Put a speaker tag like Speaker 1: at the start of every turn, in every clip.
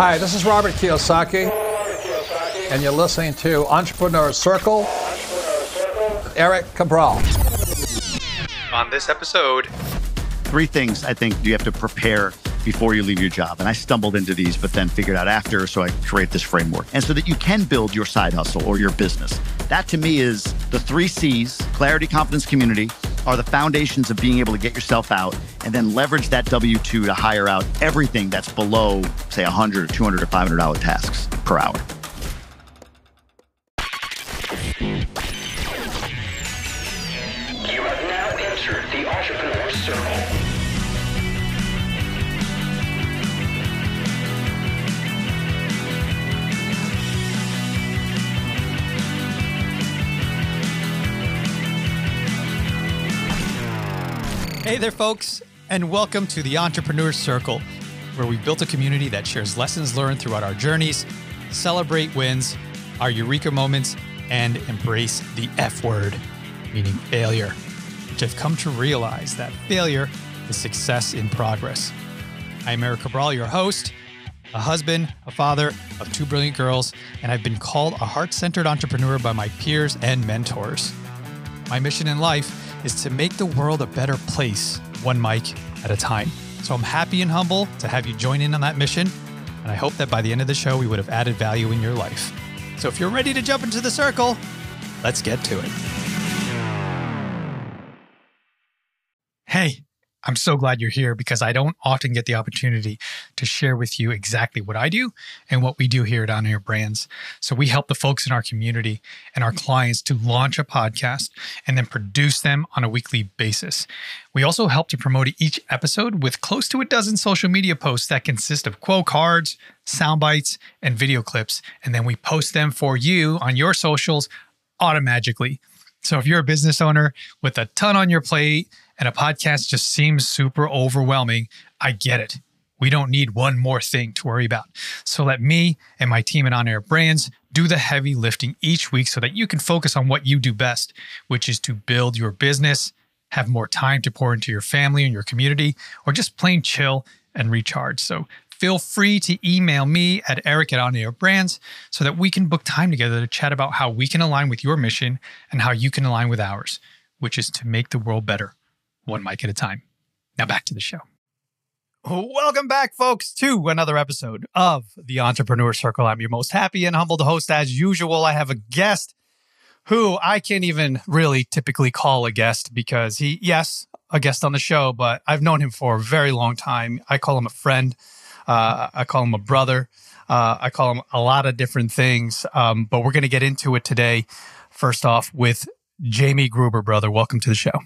Speaker 1: Hi, this is Robert Kiyosaki, and you're listening to Entrepreneur Circle. Erik Cabral.
Speaker 2: On this episode,
Speaker 3: three things I think you have to prepare before you leave your job. And I stumbled into these, but then figured out after. So I create this framework. And so that you can build your side hustle or your business. That to me is the three C's clarity, confidence, community are the foundations of being able to get yourself out and then leverage that W 2 to hire out everything that's below, say, 100 or 200 or $500 tasks per hour.
Speaker 4: Hey there, folks, and welcome to the Entrepreneur Circle, where we've built a community that shares lessons learned throughout our journeys, celebrate wins, our eureka moments, and embrace the F word, meaning failure, which I've come to realize that failure is success in progress. I'm Erik Cabral, your host, a husband, a father of two brilliant girls, and I've been called a heart centered entrepreneur by my peers and mentors. My mission in life is to make the world a better place, one mic at a time. So I'm happy and humble to have you join in on that mission. And I hope that by the end of the show, we would have added value in your life. So if you're ready to jump into the circle, let's get to it. Hey, I'm so glad you're here because I don't often get the opportunity to share with you exactly what I do and what we do here at On Air Brands. So we help the folks in our community and our clients to launch a podcast and then produce them on a weekly basis. We also help to promote each episode with close to a dozen social media posts that consist of quote cards, sound bites, and video clips. And then we post them for you on your socials automatically. So if you're a business owner with a ton on your plate and a podcast just seems super overwhelming, I get it. We don't need one more thing to worry about. So let me and my team at On Air Brands do the heavy lifting each week so that you can focus on what you do best, which is to build your business, have more time to pour into your family and your community, or just plain chill and recharge. So feel free to email me at eric at On Air Brands so that we can book time together to chat about how we can align with your mission and how you can align with ours, which is to make the world better, one mic at a time. Now back to the show. Welcome back, folks, to another episode of the Entrepreneur Circle. I'm your most happy and humbled host. As usual, I have a guest who I can't even really typically call a guest because he, yes, a guest on the show, but I've known him for a very long time. I call him a friend. Uh, I call him a brother. Uh, I call him a lot of different things. Um, but we're going to get into it today. First off, with Jamie Gruber, brother. Welcome to the show.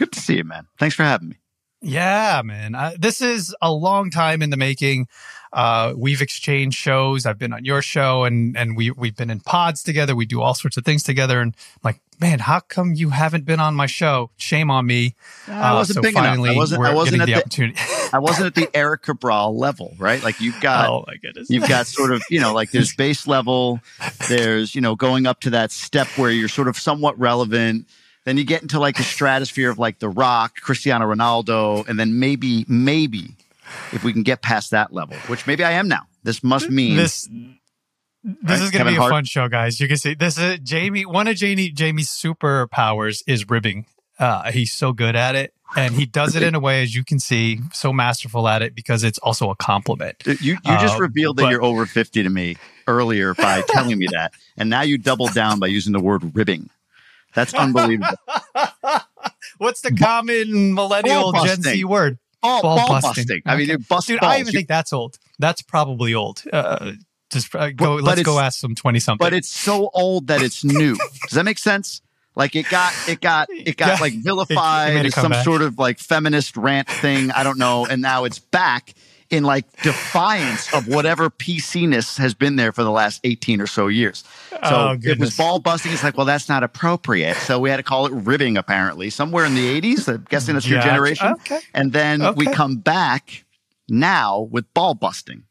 Speaker 3: Good to see you, man. Thanks for having me.
Speaker 4: Yeah, man. Uh, this is a long time in the making. Uh, we've exchanged shows. I've been on your show, and and we we've been in pods together. We do all sorts of things together. And I'm like, man, how come you haven't been on my show? Shame on me.
Speaker 3: I wasn't
Speaker 4: so
Speaker 3: big
Speaker 4: finally,
Speaker 3: enough. I wasn't. I wasn't at
Speaker 4: the
Speaker 3: the,
Speaker 4: opportunity.
Speaker 3: I wasn't at the Erik Cabral level, right? Like you've got.
Speaker 4: oh my goodness.
Speaker 3: You've got sort of, you know, like there's base level, there's, you know, going up to that step where you're sort of somewhat relevant. Then you get into like the stratosphere of like The Rock, Cristiano Ronaldo, and then maybe, maybe if we can get past that level, which maybe I am now. This must mean
Speaker 4: this this
Speaker 3: Right?
Speaker 4: is going to be a
Speaker 3: Hart.
Speaker 4: fun show, guys. You can see this is Jamie. One of Jamie Jamie's superpowers is ribbing. Uh, he's so good at it, and he does it in a way, as you can see, so masterful at it because it's also a compliment.
Speaker 3: you, you just
Speaker 4: Uh,
Speaker 3: revealed that
Speaker 4: but-
Speaker 3: you're over 50 to me earlier by telling me that. And now you doubled down by using the word ribbing. That's unbelievable.
Speaker 4: What's the common millennial Gen Z word?
Speaker 3: Ball,
Speaker 4: Ball
Speaker 3: ball
Speaker 4: busting.
Speaker 3: busting. I mean,
Speaker 4: Okay.
Speaker 3: you bust
Speaker 4: Dude,
Speaker 3: balls.
Speaker 4: I even
Speaker 3: You-
Speaker 4: think that's old. That's probably old. Uh, just uh, go.
Speaker 3: But- but
Speaker 4: let's go ask some twenty something.
Speaker 3: but it's so old that it's new. Does that make sense? Like it got it got it got
Speaker 4: Yeah.
Speaker 3: like vilified as some sort of like feminist rant thing. I don't know. And now it's back in like defiance of whatever PCness has been there for the last 18 or so years. So
Speaker 4: Oh,
Speaker 3: it was ball busting. It's like, well, that's not appropriate. So we had to call it ribbing apparently somewhere in the 80s. I'm guessing that's your generation.
Speaker 4: Okay.
Speaker 3: And then we come back now with ball busting.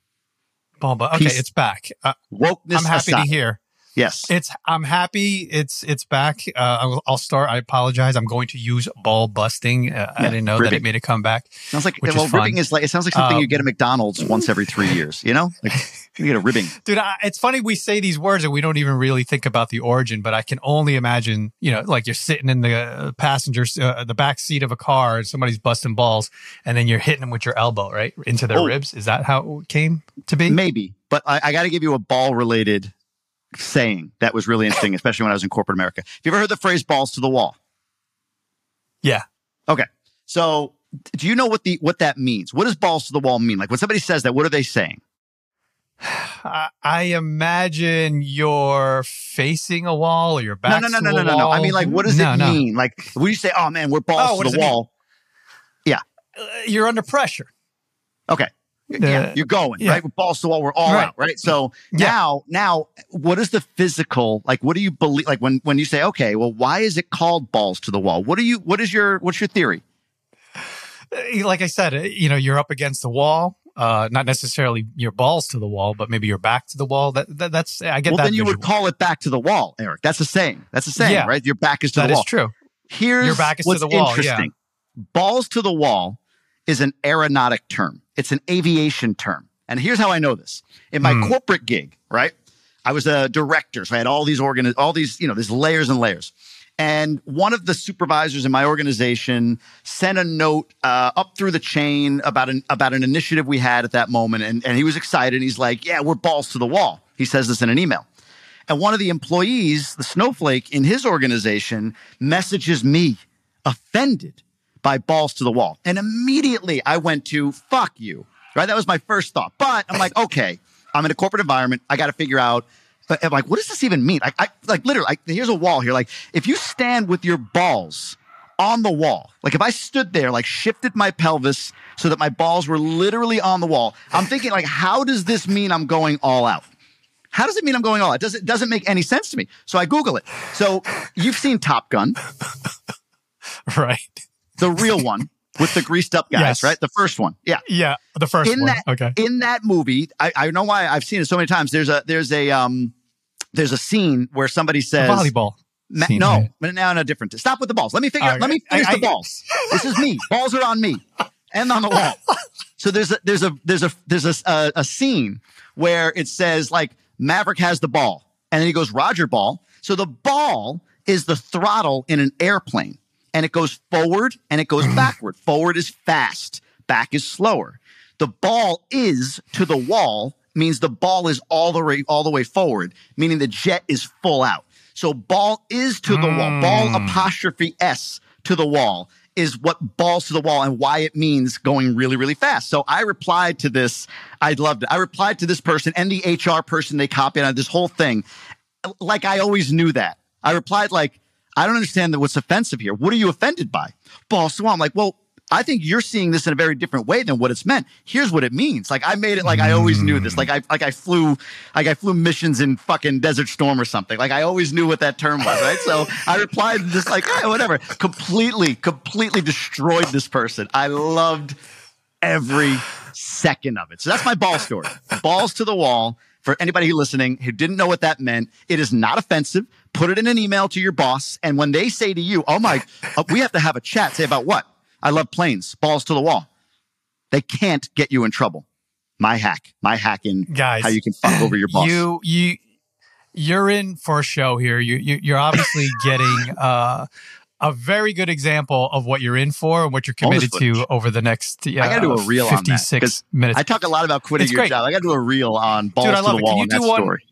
Speaker 4: Ball bu- okay,
Speaker 3: Peace.
Speaker 4: it's back. Uh,
Speaker 3: Wokeness
Speaker 4: I'm happy
Speaker 3: aside.
Speaker 4: to hear.
Speaker 3: Yes.
Speaker 4: It's I'm happy it's it's back. Uh, I'll, I'll start. I apologize. I'm going to use ball busting. Uh, I didn't know that it made a comeback.
Speaker 3: sounds like well,
Speaker 4: is
Speaker 3: ribbing is like it sounds like something
Speaker 4: Um,
Speaker 3: you get at McDonald's once every three years. You know, like you get a ribbing.
Speaker 4: Dude, I, it's funny we say these words and we don't even really think about the origin, but I can only imagine, you know, like you're sitting in the uh, passenger, uh, the back seat of a car and somebody's busting balls and then you're hitting them with your elbow, right? Into their
Speaker 3: Oh.
Speaker 4: ribs. Is that how it came to be?
Speaker 3: Maybe, but I, I got to give you a ball related saying that was really interesting, especially when I was in corporate America. Have you ever heard the phrase "balls to the wall"?
Speaker 4: Yeah.
Speaker 3: Okay, so do you know what the what that means? What does "balls to the wall" mean? Like when somebody says that, what are they saying?
Speaker 4: I, I imagine you're facing a wall or your back
Speaker 3: no, no, no, no, no, no. I mean, like, what does
Speaker 4: No,
Speaker 3: it
Speaker 4: no.
Speaker 3: mean? Like when you say, "Oh man, we're balls
Speaker 4: Oh,
Speaker 3: to the
Speaker 4: it mean?
Speaker 3: wall,"
Speaker 4: Uh, You're under pressure.
Speaker 3: Okay. Yeah,
Speaker 4: Uh,
Speaker 3: you're going
Speaker 4: yeah.
Speaker 3: right with balls to the wall. We're all
Speaker 4: Right.
Speaker 3: out, right? So
Speaker 4: Yeah.
Speaker 3: now, now, what is the physical? Like, what do you believe? Like when when you say, okay, well, why is it called balls to the wall? What do you? What is your? What's your theory?
Speaker 4: Uh, Like I said, uh, you know, you're up against the wall. Uh, not necessarily your balls to the wall, but maybe your back to the wall. That, that that's I get
Speaker 3: well,
Speaker 4: that.
Speaker 3: then you would call it back to the wall, Erik. That's a saying. That's a saying,
Speaker 4: Yeah.
Speaker 3: right? Your back is to
Speaker 4: That
Speaker 3: the
Speaker 4: is
Speaker 3: wall.
Speaker 4: true.
Speaker 3: Here's
Speaker 4: Your back is to
Speaker 3: what's
Speaker 4: the wall, yeah.
Speaker 3: interesting. Balls to the wall is an aeronautic term. It's an aviation term. And here's how I know this. In my
Speaker 4: Hmm.
Speaker 3: corporate gig, right? I was a director, so I had all these organ, all these, you know, there's layers and layers. And one of the supervisors in my organization sent a note uh, up through the chain about an about an initiative we had at that moment, and, and he was excited. He's like, "Yeah, we're balls to the wall." He says this in an email. And one of the employees, the snowflake in his organization, messages me offended by balls to the wall. And immediately I went to fuck you. Right? That was my first thought. But I'm like, okay, I'm in a corporate environment. I got to figure out. but I'm like, what does this even mean? Like, I like literally. Here's a wall here. Like, if you stand with your balls on the wall, like if I stood there, like shifted my pelvis so that my balls were literally on the wall, I'm thinking, like, how does this mean I'm going all out? How does it mean I'm going all out? Doesn't, it doesn't make any sense to me. So I Google it. So you've seen Top Gun,
Speaker 4: Right.
Speaker 3: The real one with the greased up guys,
Speaker 4: Yes.
Speaker 3: right? The first one. Yeah.
Speaker 4: Yeah. The first
Speaker 3: In
Speaker 4: one.
Speaker 3: that-
Speaker 4: okay.
Speaker 3: In that movie, I, I know why I've seen it so many times. There's a there's a um there's a scene where somebody
Speaker 4: The
Speaker 3: says
Speaker 4: volleyball.
Speaker 3: Ma-
Speaker 4: scene,
Speaker 3: no,
Speaker 4: right?
Speaker 3: but now in a different. Stop with the balls. Let me figure. Out Let me finish
Speaker 4: I-
Speaker 3: the
Speaker 4: I-
Speaker 3: balls. this is me. Balls are on me and on the wall. So there's a there's a there's a there's a, a a scene where it says like Maverick has the ball, and then he goes Roger ball. So the ball is the throttle in an airplane, and it goes forward and it goes backward. Forward is fast. Back is slower. The ball is to the wall means the ball is all the way all the way forward, meaning the jet is full out. So ball is to the wall. Ball hmm. apostrophe s to the wall is what balls to the wall and why it means going really really fast. So I replied to this. I loved it. I replied to this person and the HR person they copied on this whole thing like I always knew that. I replied like, I don't understand that what's offensive here. What are you offended by? Balls to the wall. I'm like, well, I think you're seeing this in a very different way than what it's meant. Here's what it means. Like I made it like I always knew this. Like I like I flew like I flew missions in fucking Desert Storm or something. Like I always knew what that term was, right? So I replied just like, eh, whatever. Completely, completely destroyed this person. I loved every second of it. So that's my ball story. Balls to the wall. For anybody listening who didn't know what that meant, it is not offensive. Put it in an email to your boss, and when they say to you, "Oh my, uh, we have to have a chat," say about what? I love planes. Balls to the wall. They can't get you in trouble. My hack, my hack in
Speaker 4: Guys,
Speaker 3: how you can fuck over your boss.
Speaker 4: You you you're in for a show here. You, you you're obviously getting uh, a very good example of what you're in for and what you're committed to over the next. Uh,
Speaker 3: I gotta do a reel on that,
Speaker 4: minutes.
Speaker 3: I talk a lot about quitting
Speaker 4: It's
Speaker 3: your
Speaker 4: great.
Speaker 3: job. I got to do a reel on balls
Speaker 4: Dude, I
Speaker 3: to
Speaker 4: love
Speaker 3: the
Speaker 4: it. Can
Speaker 3: wall
Speaker 4: you
Speaker 3: on
Speaker 4: do
Speaker 3: that
Speaker 4: one?
Speaker 3: story.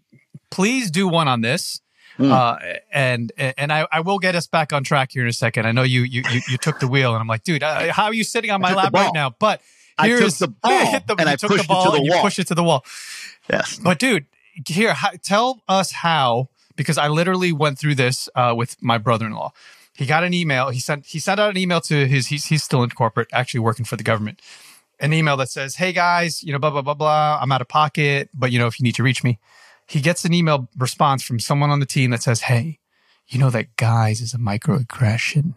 Speaker 4: Please do one on this.
Speaker 3: Mm.
Speaker 4: Uh, and and I, I will get us back on track here in a second. I know you you you, you took the wheel, and I'm like, dude, uh, how are you sitting on my lap right now? But
Speaker 3: I took
Speaker 4: here's
Speaker 3: the ball,
Speaker 4: hit the,
Speaker 3: and I
Speaker 4: took
Speaker 3: pushed
Speaker 4: the
Speaker 3: it to
Speaker 4: ball
Speaker 3: the
Speaker 4: and you
Speaker 3: wall.
Speaker 4: pushed it to the wall.
Speaker 3: Yes.
Speaker 4: But dude, here, how, tell us how because I literally went through this uh, with my brother-in-law. He got an email. He sent he sent out an email to his. He's he's still in corporate, actually working for the government. An email that says, "Hey guys, you know, blah blah blah blah. I'm out of pocket, but you know, if you need to reach me." He gets an email response from someone on the team that says, "Hey, you know that guys is a microaggression."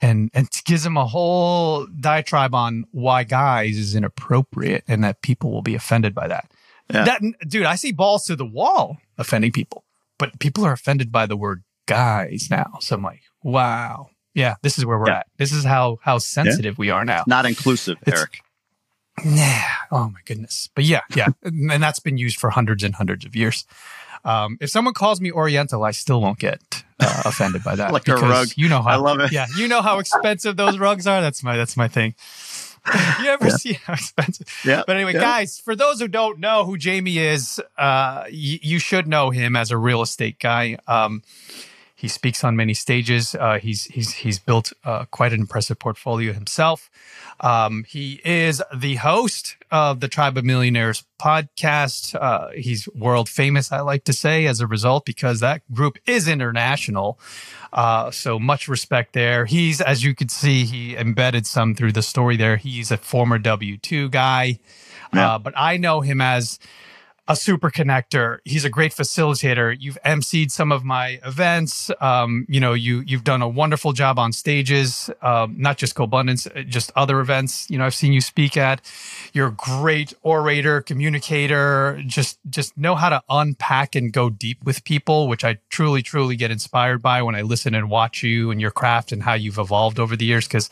Speaker 4: And and gives him a whole diatribe on why guys is inappropriate and that people will be offended by that.
Speaker 3: Yeah.
Speaker 4: That dude, I see balls to the wall offending people. but people are offended by the word guys now. So I'm like, wow. Yeah, this is where we're
Speaker 3: Yeah.
Speaker 4: at. This is how how sensitive we are now.
Speaker 3: Not inclusive,
Speaker 4: It's-
Speaker 3: Erik.
Speaker 4: Nah. Oh my goodness. But yeah, yeah. and that's been used for hundreds and hundreds of years. Um, if someone calls me Oriental, I still won't get uh, offended by that.
Speaker 3: Like a rug.
Speaker 4: You know how
Speaker 3: I love it.
Speaker 4: Yeah, you know how expensive those rugs are. That's my that's my thing. you ever
Speaker 3: Yeah.
Speaker 4: see how expensive?
Speaker 3: Yeah.
Speaker 4: But anyway,
Speaker 3: yeah.
Speaker 4: guys, for those who don't know who Jamie is, uh, y- you should know him as a real estate guy. Um, he speaks on many stages. Uh, he's he's he's built uh, quite an impressive portfolio himself. Um, he is the host of the Tribe of Millionaires podcast. Uh, he's world famous, I like to say, as a result, because that group is international. Uh, so much respect there. He's, as you could see, he embedded some through the story there. He's a former W 2 guy,
Speaker 3: Yeah.
Speaker 4: uh, but I know him as a super connector. He's a great facilitator. You've emceed some of my events. Um, you know, you you've done a wonderful job on stages, um, not just GoBundance, uh, just other events. You know, I've seen you speak at. You're a great orator, communicator. Just just know how to unpack and go deep with people, which I truly truly get inspired by when I listen and watch you and your craft and how you've evolved over the years. Because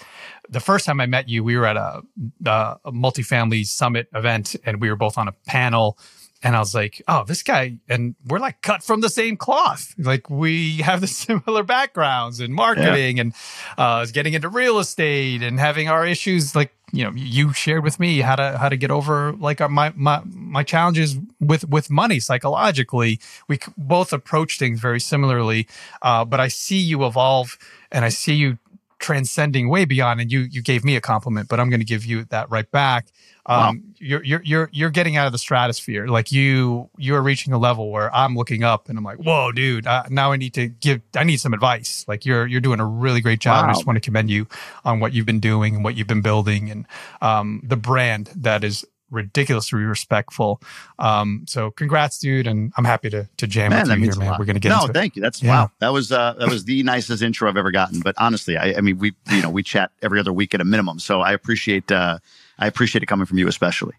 Speaker 4: the first time I met you, we were at a, uh, a multifamily summit event, and we were both on a panel. And I was like, oh, this guy, and we're like cut from the same cloth. Like we have the similar backgrounds in marketing and uh, getting into real estate and having our issues. Like you know, you shared with me how to how to get over like our, my my my challenges with with money psychologically. We both approach things very similarly, uh, but I see you evolve, and I see you transcending way beyond. And you you gave me a compliment, but I'm going to give you that right back. Um, you're you're you're you're getting out of the stratosphere. Like you you're reaching a level where I'm looking up and I'm like, whoa, dude. Uh, now I need to give. I need some advice. Like you're you're doing a really great job. I just want to commend you on what you've been doing and what you've been building and um, the brand that is ridiculously respectful. Um, so congrats, dude. And I'm happy to to jam
Speaker 3: Man,
Speaker 4: with you here, man. We're gonna get
Speaker 3: no,
Speaker 4: into it.
Speaker 3: No, thank you. That's
Speaker 4: Yeah.
Speaker 3: wow. That was uh, that was the nicest intro I've ever gotten. But honestly, I, I mean, we you know we chat every other week at a minimum. So I appreciate uh, I appreciate it coming from you especially.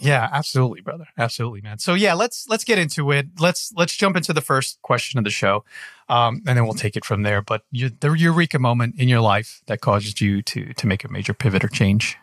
Speaker 4: Yeah, absolutely, brother. Absolutely, man. So yeah, let's let's get into it. Let's let's jump into the first question of the show, um, and then we'll take it from there. But you, the eureka moment in your life that caused you to to make a major pivot or change.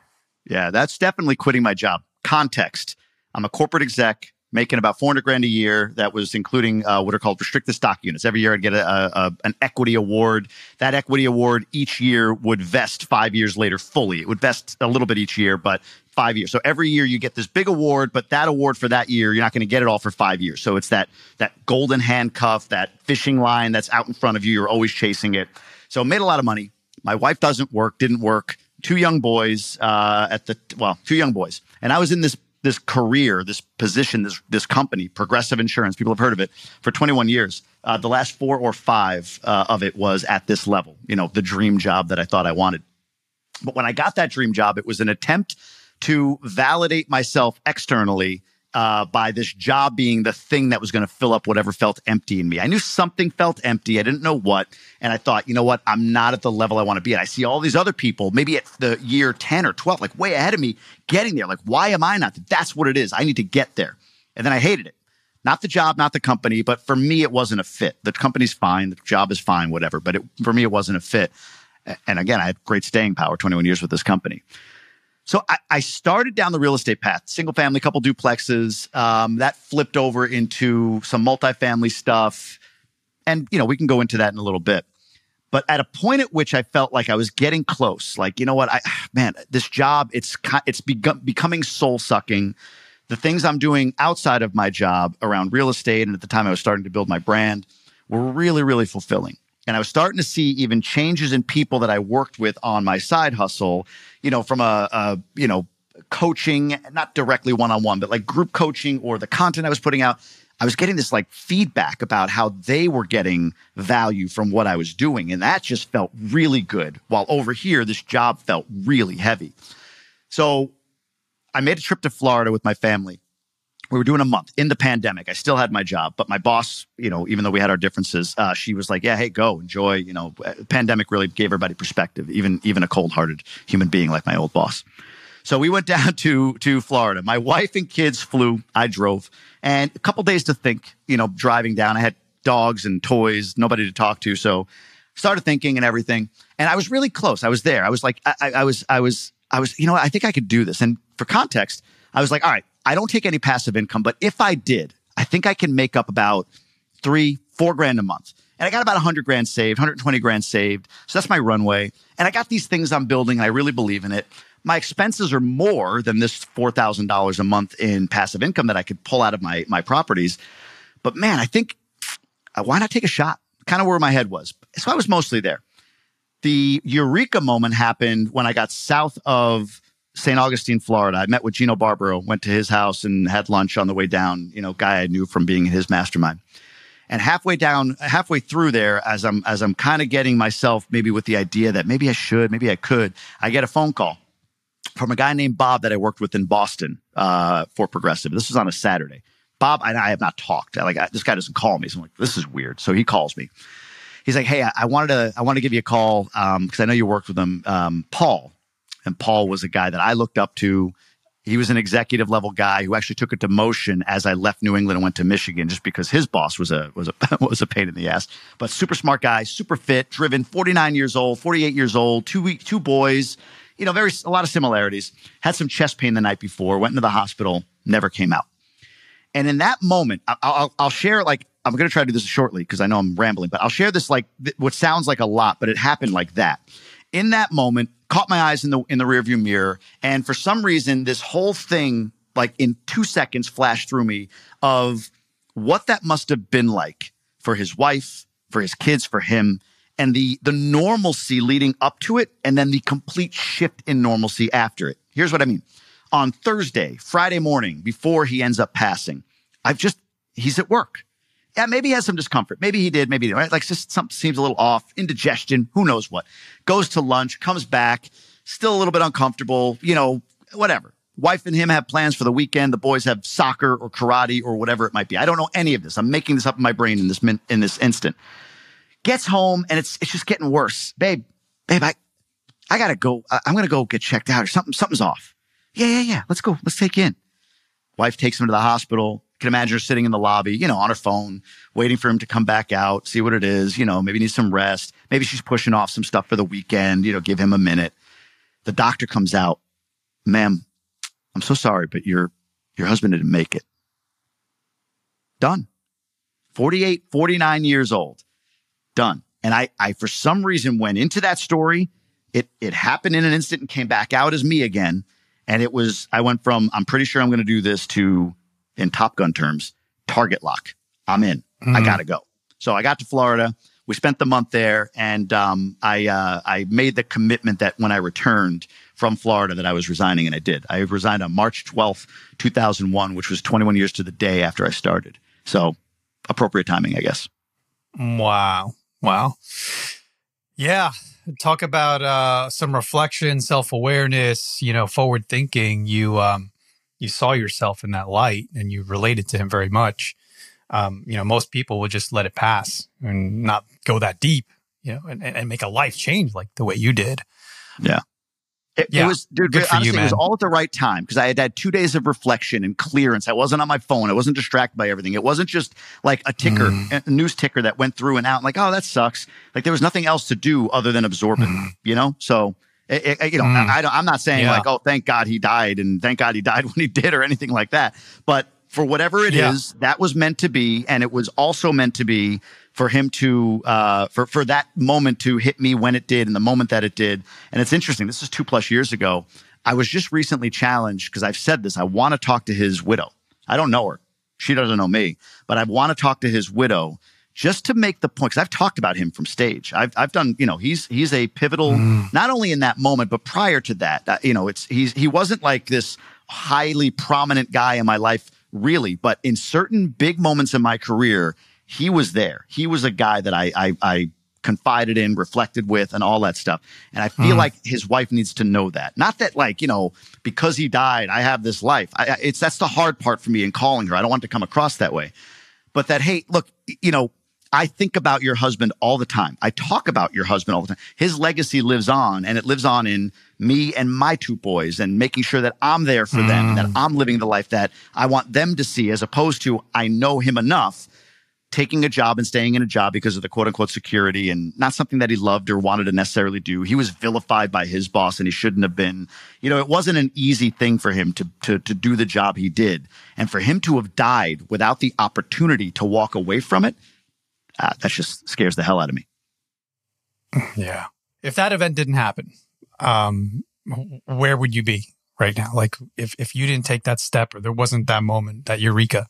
Speaker 3: Yeah, that's definitely quitting my job. Context: I'm a corporate exec making about 400 grand a year. That was including uh, what are called restricted stock units. Every year I'd get a, a, an equity award. That equity award each year would vest five years later fully. It would vest a little bit each year, but five years. So every year you get this big award, but that award for that year, you're not going to get it all for five years. So it's that that golden handcuff, that fishing line that's out in front of you. You're always chasing it. So made a lot of money. My wife doesn't work, didn't work. Two young boys uh, at the well, two young boys, and I was in this this career, this position, this this company, Progressive Insurance. People have heard of it for 21 years. Uh, the last four or five uh, of it was at this level. You know, the dream job that I thought I wanted. But when I got that dream job, it was an attempt to validate myself externally uh, by this job being the thing that was going to fill up whatever felt empty in me. I knew something felt empty. I didn't know what. And I thought, you know what? I'm not at the level I want to be at. I see all these other people, maybe at the year 10 or 12, like way ahead of me, getting there. Like, why am I not? That's what it is. I need to get there. And then I hated it. Not the job, not the company, but for me, it wasn't a fit. The company's fine, the job is fine, whatever. But it, for me, it wasn't a fit. And again, I had great staying power, 21 years with this company. So I, I started down the real estate path, single family, couple duplexes. Um, that flipped over into some multifamily stuff. And, you know, we can go into that in a little bit. But at a point at which I felt like I was getting close, like, you know what, I, man, this job, it's, it's begun, becoming soul sucking. The things I'm doing outside of my job around real estate, and at the time I was starting to build my brand, were really, really fulfilling. And I was starting to see even changes in people that I worked with on my side hustle, you know, from a, a you know, coaching, not directly one on one, but like group coaching or the content I was putting out. I was getting this like feedback about how they were getting value from what I was doing. And that just felt really good. While over here, this job felt really heavy. So I made a trip to Florida with my family. We were doing a month in the pandemic. I still had my job, but my boss, you know, even though we had our differences, uh, she was like, "Yeah, hey, go enjoy." You know, uh, pandemic really gave everybody perspective, even even a cold-hearted human being like my old boss. So we went down to to Florida. My wife and kids flew. I drove, and a couple days to think. You know, driving down, I had dogs and toys, nobody to talk to. So started thinking and everything. And I was really close. I was there. I was like, I, I, I was, I was, I was, you know. I think I could do this. And for context, I was like, all right, I don't take any passive income, but if I did, I think I can make up about three, four grand a month. And I got about 100 grand saved, 120 grand saved. So that's my runway. And I got these things I'm building, and I really believe in it. My expenses are more than this $4,000 a month in passive income that I could pull out of my, my properties. But man, I think, uh, why not take a shot? Kind of where my head was. So I was mostly there. The eureka moment happened when I got south of St. Augustine, Florida. I met with Gino Barbaro, went to his house and had lunch on the way down, you know, guy I knew from being in his mastermind. And halfway down, halfway through there, as I'm as I'm kind of getting myself maybe with the idea that maybe I should, maybe I could, I get a phone call from a guy named Bob that I worked with in Boston uh, for Progressive. This was on a Saturday. Bob and I have not talked. Like I, this guy doesn't call me, so I'm like, this is weird. So he calls me. He's like, hey, I, I wanted to I want to give you a call because um, I know you worked with him, um, Paul. And Paul was a guy that I looked up to he was an executive level guy who actually took a demotion as I left New England and went to Michigan just because his boss was a was a was a pain in the ass. But super smart guy, super fit, driven, 49 years old, 48 years old, two two boys, you know, very a lot of similarities. Had some chest pain the night before, went into the hospital, never came out. And in that moment, I'll, I'll, I'll share like I'm going to try to do this shortly because I know I'm rambling, but I'll share this like th- what sounds like a lot, but it happened like that. In that moment, caught my eyes in the in the rearview mirror, and for some reason, this whole thing, like in two seconds, flashed through me of what that must have been like for his wife, for his kids, for him, and the the normalcy leading up to it, and then the complete shift in normalcy after it. Here's what I mean. On Thursday, Friday morning, before he ends up passing, I've just he's at work. Yeah, maybe he has some discomfort. Maybe he did. Maybe he. Right? Like just something seems a little off. Indigestion. Who knows what? Goes to lunch. Comes back. Still a little bit uncomfortable. You know, whatever. Wife and him have plans for the weekend. The boys have soccer or karate or whatever it might be. I don't know any of this. I'm making this up in my brain in this min- in this instant. Gets home and it's it's just getting worse. Babe, babe, I I gotta go. I- I'm gonna go get checked out or something. Something's off. Yeah, yeah, yeah. Let's go. Let's take in. Wife takes him to the hospital. Can imagine her sitting in the lobby, you know, on her phone, waiting for him to come back out, see what it is. You know, maybe needs some rest. Maybe she's pushing off some stuff for the weekend. You know, give him a minute. The doctor comes out, ma'am. I'm so sorry, but your your husband didn't make it. Done. 48, 49 years old. Done. And I, I for some reason went into that story. It it happened in an instant and came back out as me again. And it was I went from I'm pretty sure I'm going to do this to in Top Gun terms, target lock. I'm in. I gotta go. So I got to Florida. We spent the month there, and um, I uh, I made the commitment that when I returned from Florida that I was resigning, and I did. I resigned on March 12th, 2001, which was 21 years to the day after I started. So appropriate timing, I guess.
Speaker 4: Wow. Wow. Yeah. Talk about uh, some reflection, self awareness, you know, forward thinking. You, um, you saw yourself in that light and you related to him very much. Um, you know, most people would just let it pass and not go that deep, you know, and, and make a life change like the way you did.
Speaker 3: Yeah. It,
Speaker 4: Yeah.
Speaker 3: it was, dude,
Speaker 4: Good for you,
Speaker 3: it was all at the right time because I had had two days of reflection and clearance. I wasn't on my phone. I wasn't distracted by everything. It wasn't just like a ticker,
Speaker 4: Mm.
Speaker 3: a news ticker that went through and out. like, oh, that sucks. Like there was nothing else to do other than absorb it, you know? So, it, it- you know,
Speaker 4: Mm.
Speaker 3: I, I don't, I'm not saying
Speaker 4: Yeah.
Speaker 3: like, oh, thank God he died and thank God he died when he did or anything like that. But for whatever it is,
Speaker 4: Yeah.
Speaker 3: that was meant to be. And it was also meant to be for him to, uh, for, for that moment to hit me when it did and the moment that it did. And it's interesting. This is two plus years ago. I was just recently challenged because I've said this. I want to talk to his widow. I don't know her. She doesn't know me, but I want to talk to his widow just to make the point. Cause I've talked about him from stage. I've, I've done, you know, he's, he's a pivotal, not only in that moment, but prior to that, uh, you know, it's, he's, he wasn't like this highly prominent guy in my life, really, but in certain big moments in my career, he was there. He was a guy that I, I, I confided in, reflected with, and all that stuff. And I feel like his wife needs to know that. Not that, like, you know, because he died, I have this life. I, I- it's that's the hard part for me in calling her. I don't want to come across that way. But that, hey, look, you know, I think about your husband all the time. I talk about your husband all the time. His legacy lives on, and it lives on in me and my two boys, and making sure that I'm there for them, mm. that I'm living the life that I want them to see, as opposed to I know him enough taking a job and staying in a job because of the quote unquote security and not something that he loved or wanted to necessarily do. He was vilified by his boss and he shouldn't have been. You know, it wasn't an easy thing for him to, to, to do the job he did. And for him to have died without the opportunity to walk away from it, uh, that just scares the hell out of me.
Speaker 4: Yeah. If that event didn't happen, um, where would you be right now? Like if, if you didn't take that step or there wasn't that moment, that eureka,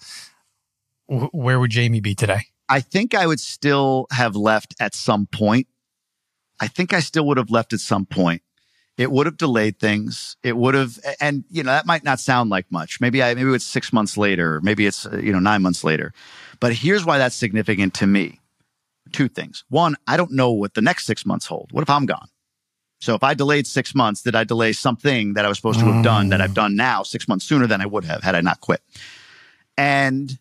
Speaker 4: where would Jamie be today?
Speaker 3: I think I would still have left at some point. I think I still would have left at some point. It would have delayed things. It would have, and you know, that might not sound like much. Maybe I, maybe it's six months later. Maybe it's, uh, you know, nine months later. But here's why that's significant to me. Two things. One, I don't know what the next six months hold. What if I'm gone? So if I delayed six months, did I delay something that I was supposed to have done that I've mm. done now six months sooner than I would have had I not quit? And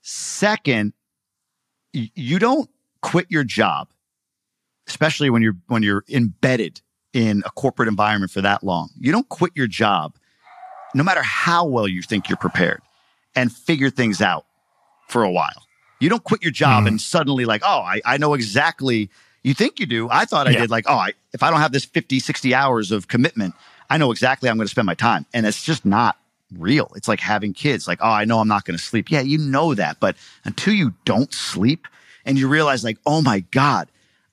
Speaker 3: second, you don't quit your job, especially when you're when you're embedded in a corporate environment for that long. You don't quit your job, no matter how well you think you're prepared, and figure things out for a while. You don't quit your job mm. and suddenly like, oh, I, I know exactly. You think you do. I thought I yeah. did like, oh, I, if I don't have this 50, 60 hours of commitment, I know exactly how I'm going to spend my time. And it's just not real. It's like having kids. Like, oh, I know I'm not going to sleep. Yeah, you know that. But until you don't sleep and you realize like, oh my God,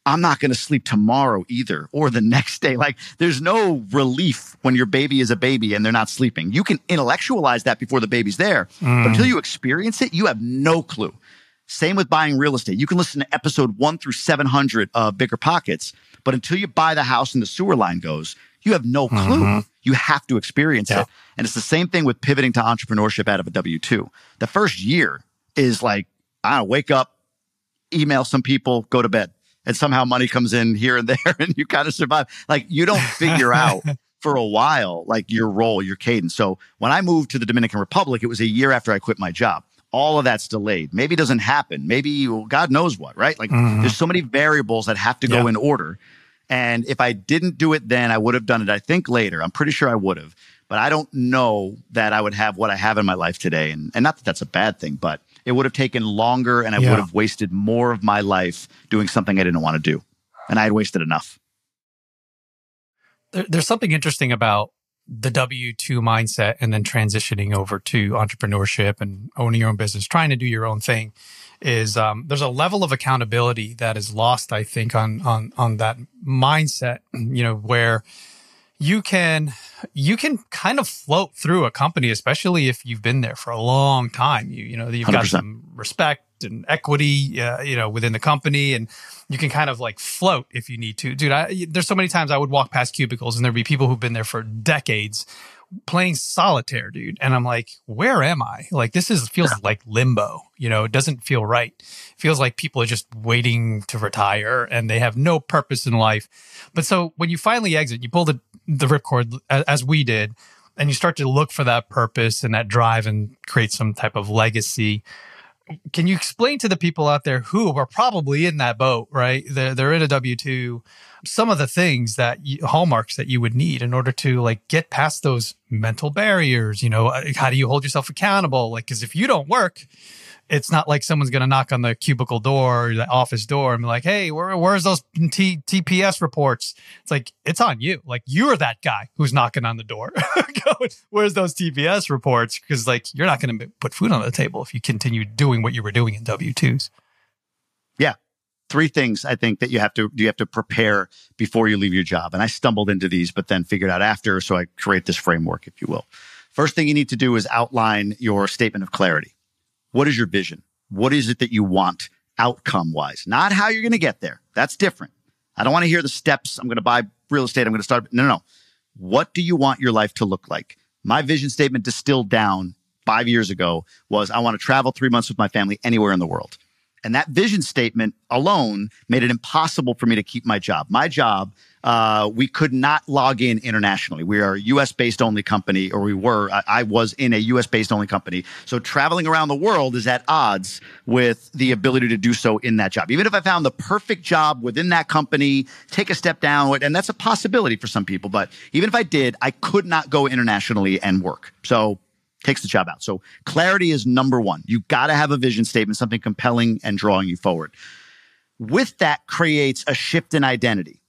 Speaker 3: I'm not going to sleep tomorrow either or the next day. Like there's no relief when your baby is a baby and they're not sleeping. You can intellectualize that before the baby's there, mm. but until you experience it, you have no clue. Same with buying real estate. You can listen to episode one through 700 of Bigger Pockets, but until you buy the house and the sewer line goes, you have no clue. Mm-hmm. You have to experience yeah. it. And it's the same thing with pivoting to entrepreneurship out of a W 2. The first year is like, I don't know, wake up, email some people, go to bed and somehow money comes in here and there and you kind of survive. Like you don't figure out for a while, like your role, your cadence. So when I moved to the Dominican Republic, it was a year after I quit my job. All of that's delayed. Maybe it doesn't happen. Maybe well, God knows what, right? Like mm-hmm. there's so many variables that have to go yeah. in order. And if I didn't do it then, I would have done it, I think later. I'm pretty sure I would have. But I don't know that I would have what I have in my life today. And, and not that that's a bad thing, but it would have taken longer and I yeah. would have wasted more of my life doing something I didn't want to do. And I had wasted enough.
Speaker 4: There, there's something interesting about the W 2 mindset and then transitioning over to entrepreneurship and owning your own business, trying to do your own thing is um, there's a level of accountability that is lost, I think, on, on, on that mindset, you know, where you can you can kind of float through a company, especially if you've been there for a long time. You you know you've 100%. got some respect and equity, uh, you know, within the company, and you can kind of like float if you need to, dude. I, there's so many times I would walk past cubicles and there'd be people who've been there for decades playing solitaire, dude. And I'm like, where am I? Like, this is feels like limbo. You know, it doesn't feel right. It feels like people are just waiting to retire and they have no purpose in life. But so when you finally exit, you pull the, the ripcord as we did, and you start to look for that purpose and that drive and create some type of legacy. Can you explain to the people out there who are probably in that boat, right? They're, they're in a W 2 some of the things that you, hallmarks that you would need in order to like get past those mental barriers you know uh, how do you hold yourself accountable like because if you don't work it's not like someone's going to knock on the cubicle door or the office door and be like hey where, where's those T- tps reports it's like it's on you like you're that guy who's knocking on the door going, where's those tps reports because like you're not going to put food on the table if you continue doing what you were doing in w2s
Speaker 3: yeah three things I think that you have to do you have to prepare before you leave your job. And I stumbled into these, but then figured out after. So I create this framework, if you will. First thing you need to do is outline your statement of clarity. What is your vision? What is it that you want outcome wise? Not how you're going to get there. That's different. I don't want to hear the steps. I'm going to buy real estate. I'm going to start. No, no, no. What do you want your life to look like? My vision statement distilled down five years ago was I want to travel three months with my family anywhere in the world. And that vision statement alone made it impossible for me to keep my job. My job, uh, we could not log in internationally. We are a US based only company, or we were, I, I was in a US based only company. So traveling around the world is at odds with the ability to do so in that job. Even if I found the perfect job within that company, take a step down, and that's a possibility for some people. But even if I did, I could not go internationally and work. So takes the job out. So clarity is number one. You got to have a vision statement, something compelling and drawing you forward. With that creates a shift in identity,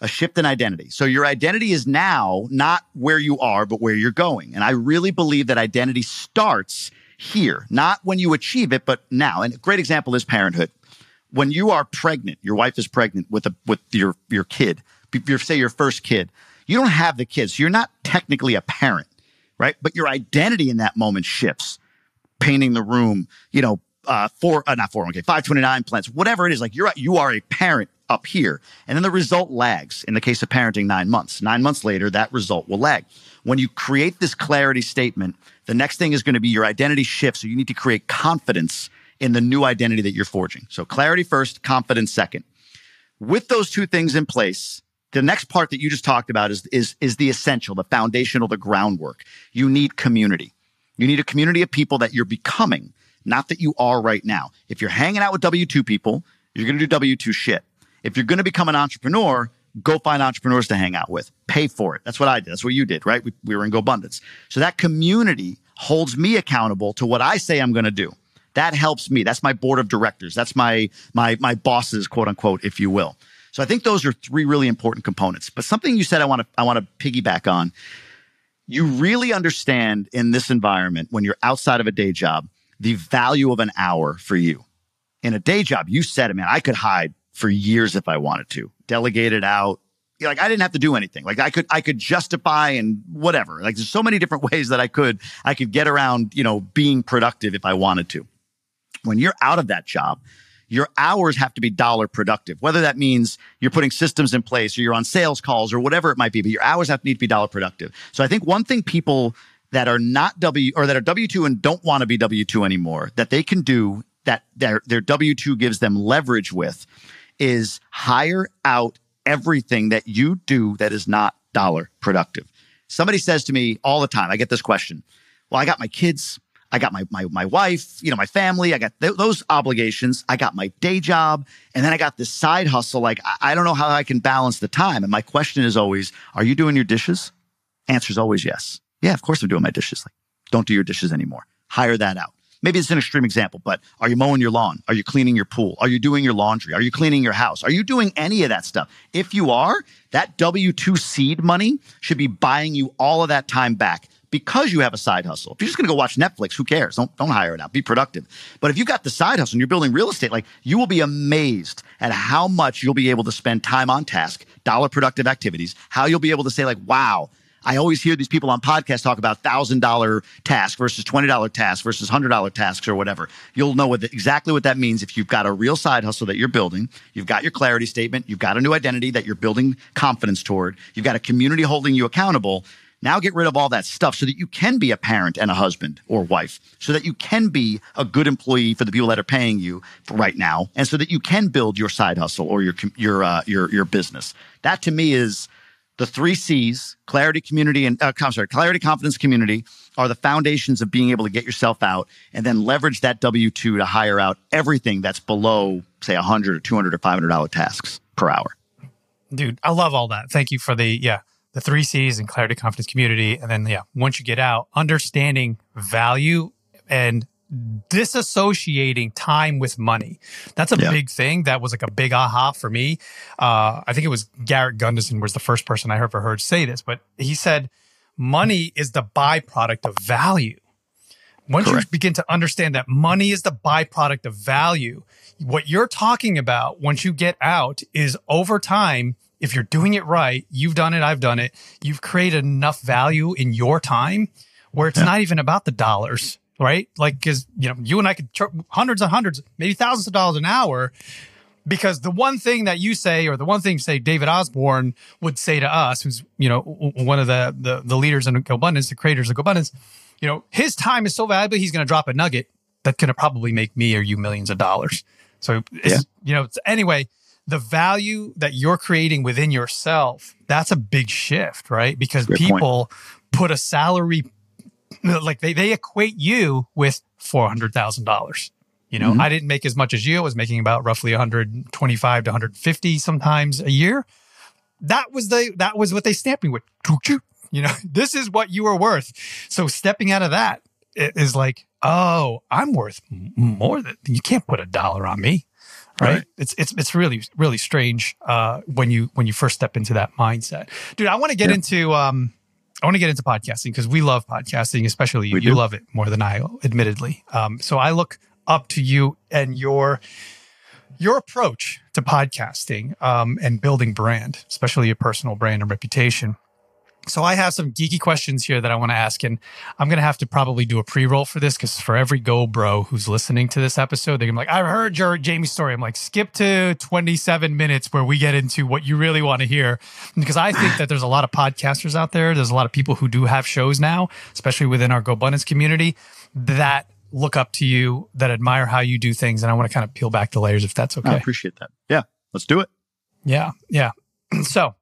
Speaker 3: a shift in identity. So your identity is now not where you are, but where you're going. And I really believe that identity starts here, not when you achieve it, but now. And a great example is parenthood. When you are pregnant, your wife is pregnant with a with your your kid, your say your first kid, you don't have the kids. So you're not technically a parent, right? But your identity in that moment shifts. Painting the room, you know, uh, four, uh, not 401k, 529 plans, whatever it is. Like you're, you are a parent up here. And then the result lags. In the case of parenting, nine months. Nine months later, that result will lag. When you create this clarity statement, the next thing is going to be your identity shifts. So you need to create confidence in the new identity that you're forging. So clarity first, confidence second. With those two things in place, the next part that you just talked about is, is, is the essential, the foundational, the groundwork. You need community. You need a community of people that you're becoming, not that you are right now. If you're hanging out with W 2 people, you're going to do W 2 shit. If you're going to become an entrepreneur, go find entrepreneurs to hang out with. Pay for it. That's what I did. That's what you did, right? We, we were in GoBundance. So that community holds me accountable to what I say I'm going to do. That helps me. That's my board of directors. That's my my my bosses, quote unquote, if you will. So I think those are three really important components. But something you said I want to I want to piggyback on. You really understand in this environment when you're outside of a day job the value of an hour for you. In a day job, you said man, I could hide for years if I wanted to, delegate it out. Like I didn't have to do anything. Like I could, I could justify and whatever. Like there's so many different ways that I could, I could get around, you know, being productive if I wanted to. When you're out of that job, your hours have to be dollar productive, whether that means you're putting systems in place or you're on sales calls or whatever it might be, but your hours have to need to be dollar productive. So I think one thing people that are not W or that are W2 and don't want to be W2 anymore that they can do that their, their W2 gives them leverage with is hire out everything that you do that is not dollar productive. Somebody says to me all the time, I get this question. Well, I got my kids. I got my, my, my wife, you know, my family. I got th- those obligations. I got my day job. And then I got this side hustle. Like, I, I don't know how I can balance the time. And my question is always, are you doing your dishes? Answer is always yes. Yeah, of course I'm doing my dishes. Like, don't do your dishes anymore. Hire that out. Maybe it's an extreme example, but are you mowing your lawn? Are you cleaning your pool? Are you doing your laundry? Are you cleaning your house? Are you doing any of that stuff? If you are, that W 2 seed money should be buying you all of that time back because you have a side hustle. If you're just going to go watch Netflix, who cares? Don't don't hire it out. Be productive. But if you got the side hustle and you're building real estate, like you will be amazed at how much you'll be able to spend time on task, dollar productive activities, how you'll be able to say like, "Wow, I always hear these people on podcasts talk about thousand dollar task versus twenty dollar task versus hundred dollar tasks or whatever. You'll know what the, exactly what that means if you've got a real side hustle that you're building. You've got your clarity statement. You've got a new identity that you're building confidence toward. You've got a community holding you accountable. Now get rid of all that stuff so that you can be a parent and a husband or wife, so that you can be a good employee for the people that are paying you right now, and so that you can build your side hustle or your your uh, your your business. That to me is the three C's: clarity, community, and uh, I'm sorry, clarity, confidence, community are the foundations of being able to get yourself out and then leverage that W two to hire out everything that's below, say, 100 or 200 or 500 dollar tasks per hour.
Speaker 4: Dude, I love all that. Thank you for the yeah the three C's and clarity, confidence, community. And then, yeah, once you get out, understanding value and disassociating time with money. That's a yeah. big thing. That was like a big aha for me. Uh, I think it was Garrett Gunderson was the first person I ever heard say this, but he said, money is the byproduct of value. Once Correct. you begin to understand that money is the byproduct of value, what you're talking about once you get out is over time, if you're doing it right, you've done it, I've done it, you've created enough value in your time where it's yeah. not even about the dollars, right? Like, cause, you know, you and I could charge hundreds and hundreds, maybe thousands of dollars an hour. Because the one thing that you say, or the one thing, say, David Osborn would say to us, who's, you know, one of the, the, the leaders in GoBundance, the creators of GoBundance, you know, his time is so valuable, he's going to drop a nugget that's going to probably make me or you millions of dollars. So, yeah. you know, anyway, the value that you're creating within yourself, that's a big shift, right? Because Good people point. put a salary, like they, they equate you with $400,000. You know, mm-hmm. I didn't make as much as you. I was making about roughly 125 to 150 sometimes a year. That was the, that was what they stamped me with. You know, this is what you are worth. So stepping out of that is like, oh, I'm worth more than you can't put a dollar on me. Right?
Speaker 3: Right.
Speaker 4: It's it's it's really really strange uh, when you when you first step into that mindset, dude. I want to get
Speaker 3: Yeah.
Speaker 4: into um, I want to get into podcasting because we love podcasting, especially you. You love it more than I, admittedly. Um, so I look up to you and your your approach to podcasting um, and building brand, especially your personal brand and reputation. So I have some geeky questions here that I want to ask, and I'm going to have to probably do a pre-roll for this because for every Go Bro who's listening to this episode, they're gonna be like, "I've heard your Jamie's story." I'm like, skip to 27 minutes where we get into what you really want to hear, because I think that there's a lot of podcasters out there. There's a lot of people who do have shows now, especially within our GoBundance community, that look up to you, that admire how you do things, and I want to kind of peel back the layers if that's okay.
Speaker 3: I appreciate that. Yeah, let's do it.
Speaker 4: Yeah, yeah. so,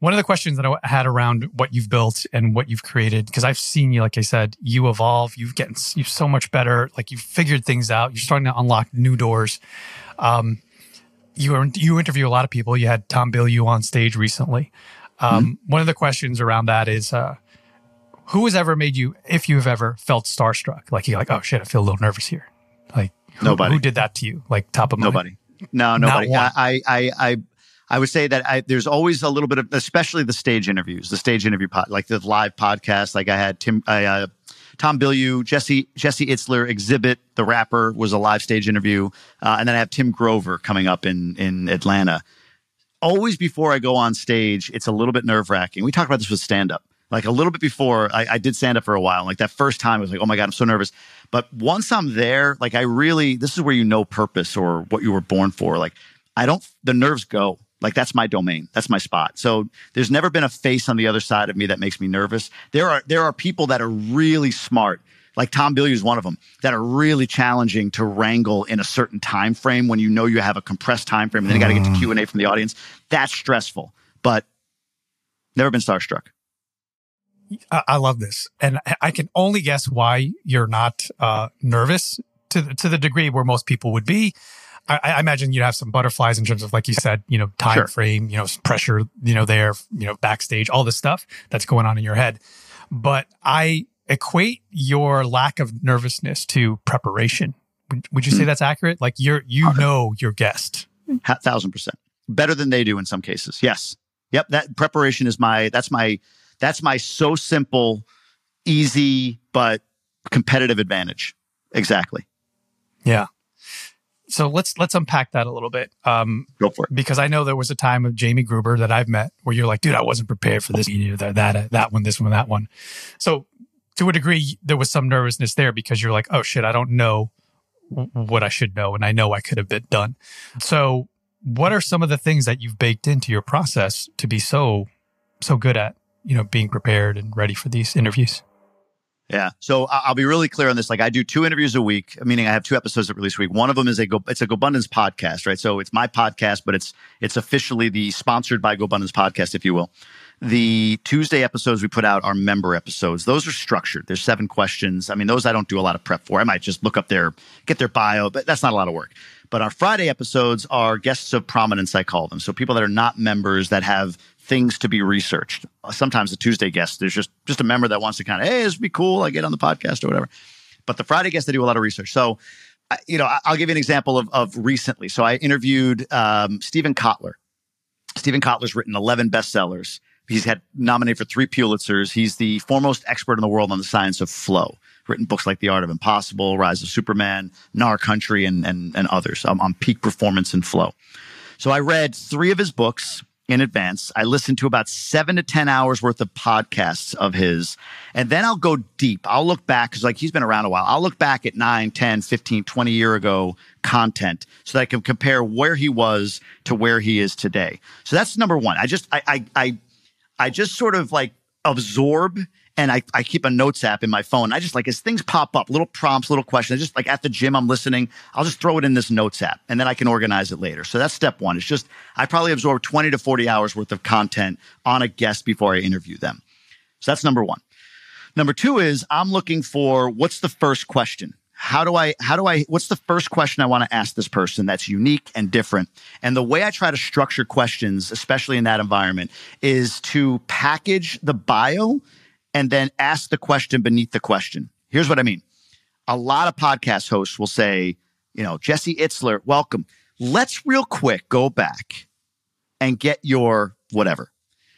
Speaker 4: one of the questions that I had around what you've built and what you've created, because I've seen you, like I said, you evolve. You've getting you're so much better. Like you've figured things out. You're starting to unlock new doors. Um, you are, you interview a lot of people. You had Tom Bilyeu on stage recently. Um, One of the questions around that is, uh, who has ever made you, if you have ever felt starstruck, like you're like, oh shit, I feel a little nervous here. Like who,
Speaker 3: Nobody.
Speaker 4: who did that to you? Like top of mind.
Speaker 3: Nobody. No, nobody. I, I, I, I would say that I, there's always a little bit of, especially the stage interviews, the stage interview pod, like the live podcast. Like I had Tim, I, uh, Tom Bilyeu, Jesse, Jesse Itzler, Xzibit, the rapper, was a live stage interview, uh, and then I have Tim Grover coming up in in Atlanta. Always before I go on stage, it's a little bit nerve wracking. We talked about this with stand up. Like a little bit before, I, I did stand up for a while. Like that first time, I was like, "Oh my god, I'm so nervous." But once I'm there, like I really, this is where you know purpose or what you were born for. Like I don't, the nerves go. Like that's my domain. That's my spot. So there's never been a face on the other side of me that makes me nervous. There are there are people that are really smart, like Tom Bilyeu is one of them, that are really challenging to wrangle in a certain time frame when you know you have a compressed time frame and then you got to get to Q and A from the audience. That's stressful, but never been starstruck.
Speaker 4: I, love this, and I- I can only guess why you're not uh, nervous to the, to the degree where most people would be. I, I imagine you'd have some butterflies in terms of, like you said, you know, time
Speaker 3: Sure.
Speaker 4: frame, you know, pressure, you know, there, you know, backstage, all this stuff that's going on in your head. But I equate your lack of nervousness to preparation. Would, would you say hmm. that's accurate? Like you're, you know, your guest.
Speaker 3: Ha- thousand percent better than they do in some cases. Yes. Yep. That preparation is my, that's my, that's my so simple, easy, but competitive advantage. Exactly.
Speaker 4: Yeah. So let's let's unpack that a little bit. Um,
Speaker 3: Go for it.
Speaker 4: because I know there was a time of Jamie Gruber that I've met where you're like, dude, I wasn't prepared for this, either, that, that, that one, this one, that one. So to a degree, there was some nervousness there because you're like, oh shit, I don't know what I should know. And I know I could have been done. So what are some of the things that you've baked into your process to be so, so good at, you know, being prepared and ready for these interviews?
Speaker 3: Yeah. So I'll be really clear on this. Like I do two interviews a week, meaning I have two episodes that release a week. One of them is a Go, it's a GoBundance podcast, right? So it's my podcast, but it's it's officially the sponsored by GoBundance podcast, if you will. The Tuesday episodes we put out are member episodes. Those are structured. There's seven questions. I mean, those I don't do a lot of prep for. I might just look up their get their bio, but that's not a lot of work. But our Friday episodes are guests of prominence, I call them. So people that are not members that have things to be researched. Sometimes the Tuesday guest, there's just just a member that wants to kind of, hey, this would be cool. I get on the podcast or whatever. But the Friday guests, they do a lot of research. So, you know, I'll give you an example of, of recently. So I interviewed um, Steven Kotler. Steven Kotler's written 11 bestsellers. He's had nominated for three Pulitzers. He's the foremost expert in the world on the science of flow. Written books like The Art of Impossible, Rise of Superman, Nar Country, and and, and others on peak performance and flow. So I read three of his books in advance. I listen to about seven to 10 hours worth of podcasts of his. And then I'll go deep. I'll look back because like he's been around a while. I'll look back at 9, 10, 15, 20 year ago content so that I can compare where he was to where he is today. So that's number one. I just, I, I, I, I just sort of like absorb and I, I keep a notes app in my phone. I just like as things pop up, little prompts, little questions, just like at the gym, I'm listening. I'll just throw it in this notes app and then I can organize it later. So that's step one. It's just, I probably absorb 20 to 40 hours worth of content on a guest before I interview them. So that's number one. Number two is I'm looking for what's the first question? How do I, how do I, what's the first question I want to ask this person that's unique and different? And the way I try to structure questions, especially in that environment, is to package the bio and then ask the question beneath the question. Here's what I mean. a lot of podcast hosts will say, you know, Jesse Itzler, welcome. Let's real quick go back and get your whatever.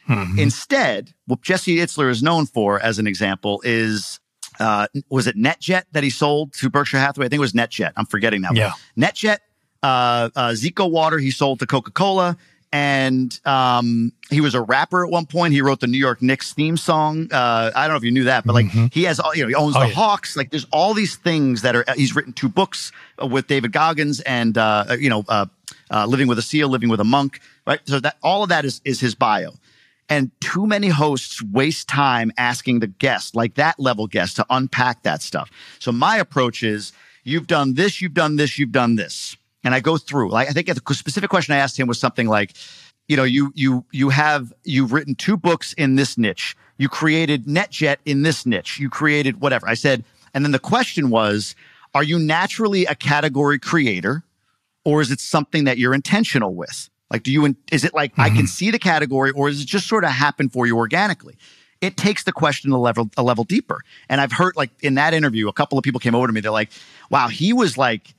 Speaker 4: Mhm.
Speaker 3: Instead, what Jesse Itzler is known for, as an example, is uh, was it NetJet that he sold to Berkshire Hathaway? I think it was NetJet. I'm forgetting now.
Speaker 4: Yeah.
Speaker 3: NetJet, uh, uh, Zico Water, he sold to Coca Cola. And um, he was a rapper at one point. He wrote the New York Knicks theme song. Uh, I don't know if you knew that, but like
Speaker 4: Mhm.
Speaker 3: he has, all you know, he owns
Speaker 4: Oh,
Speaker 3: the
Speaker 4: yeah.
Speaker 3: Hawks. Like there's all these things that are. He's written two books uh, with David Goggins and uh, you know, uh, uh, living with a seal, living with a monk. Right. So that all of that is is his bio. And too many hosts waste time asking the guest, like that level guest, to unpack that stuff. So my approach is you've done this, you've done this, you've done this. And I go through. Like I think the specific question I asked him was something like, you know, you you you have you've written two books in this niche. You created NetJet in this niche. You created whatever. I said, and then the question was, are you naturally a category creator? or is it something that you're intentional with? Like, do you, is it like I can mm-hmm. see the category or is it just sort of happen for you organically? It takes the question a level, a level deeper. And I've heard like in that interview, a couple of people came over to me. They're like, wow, he was like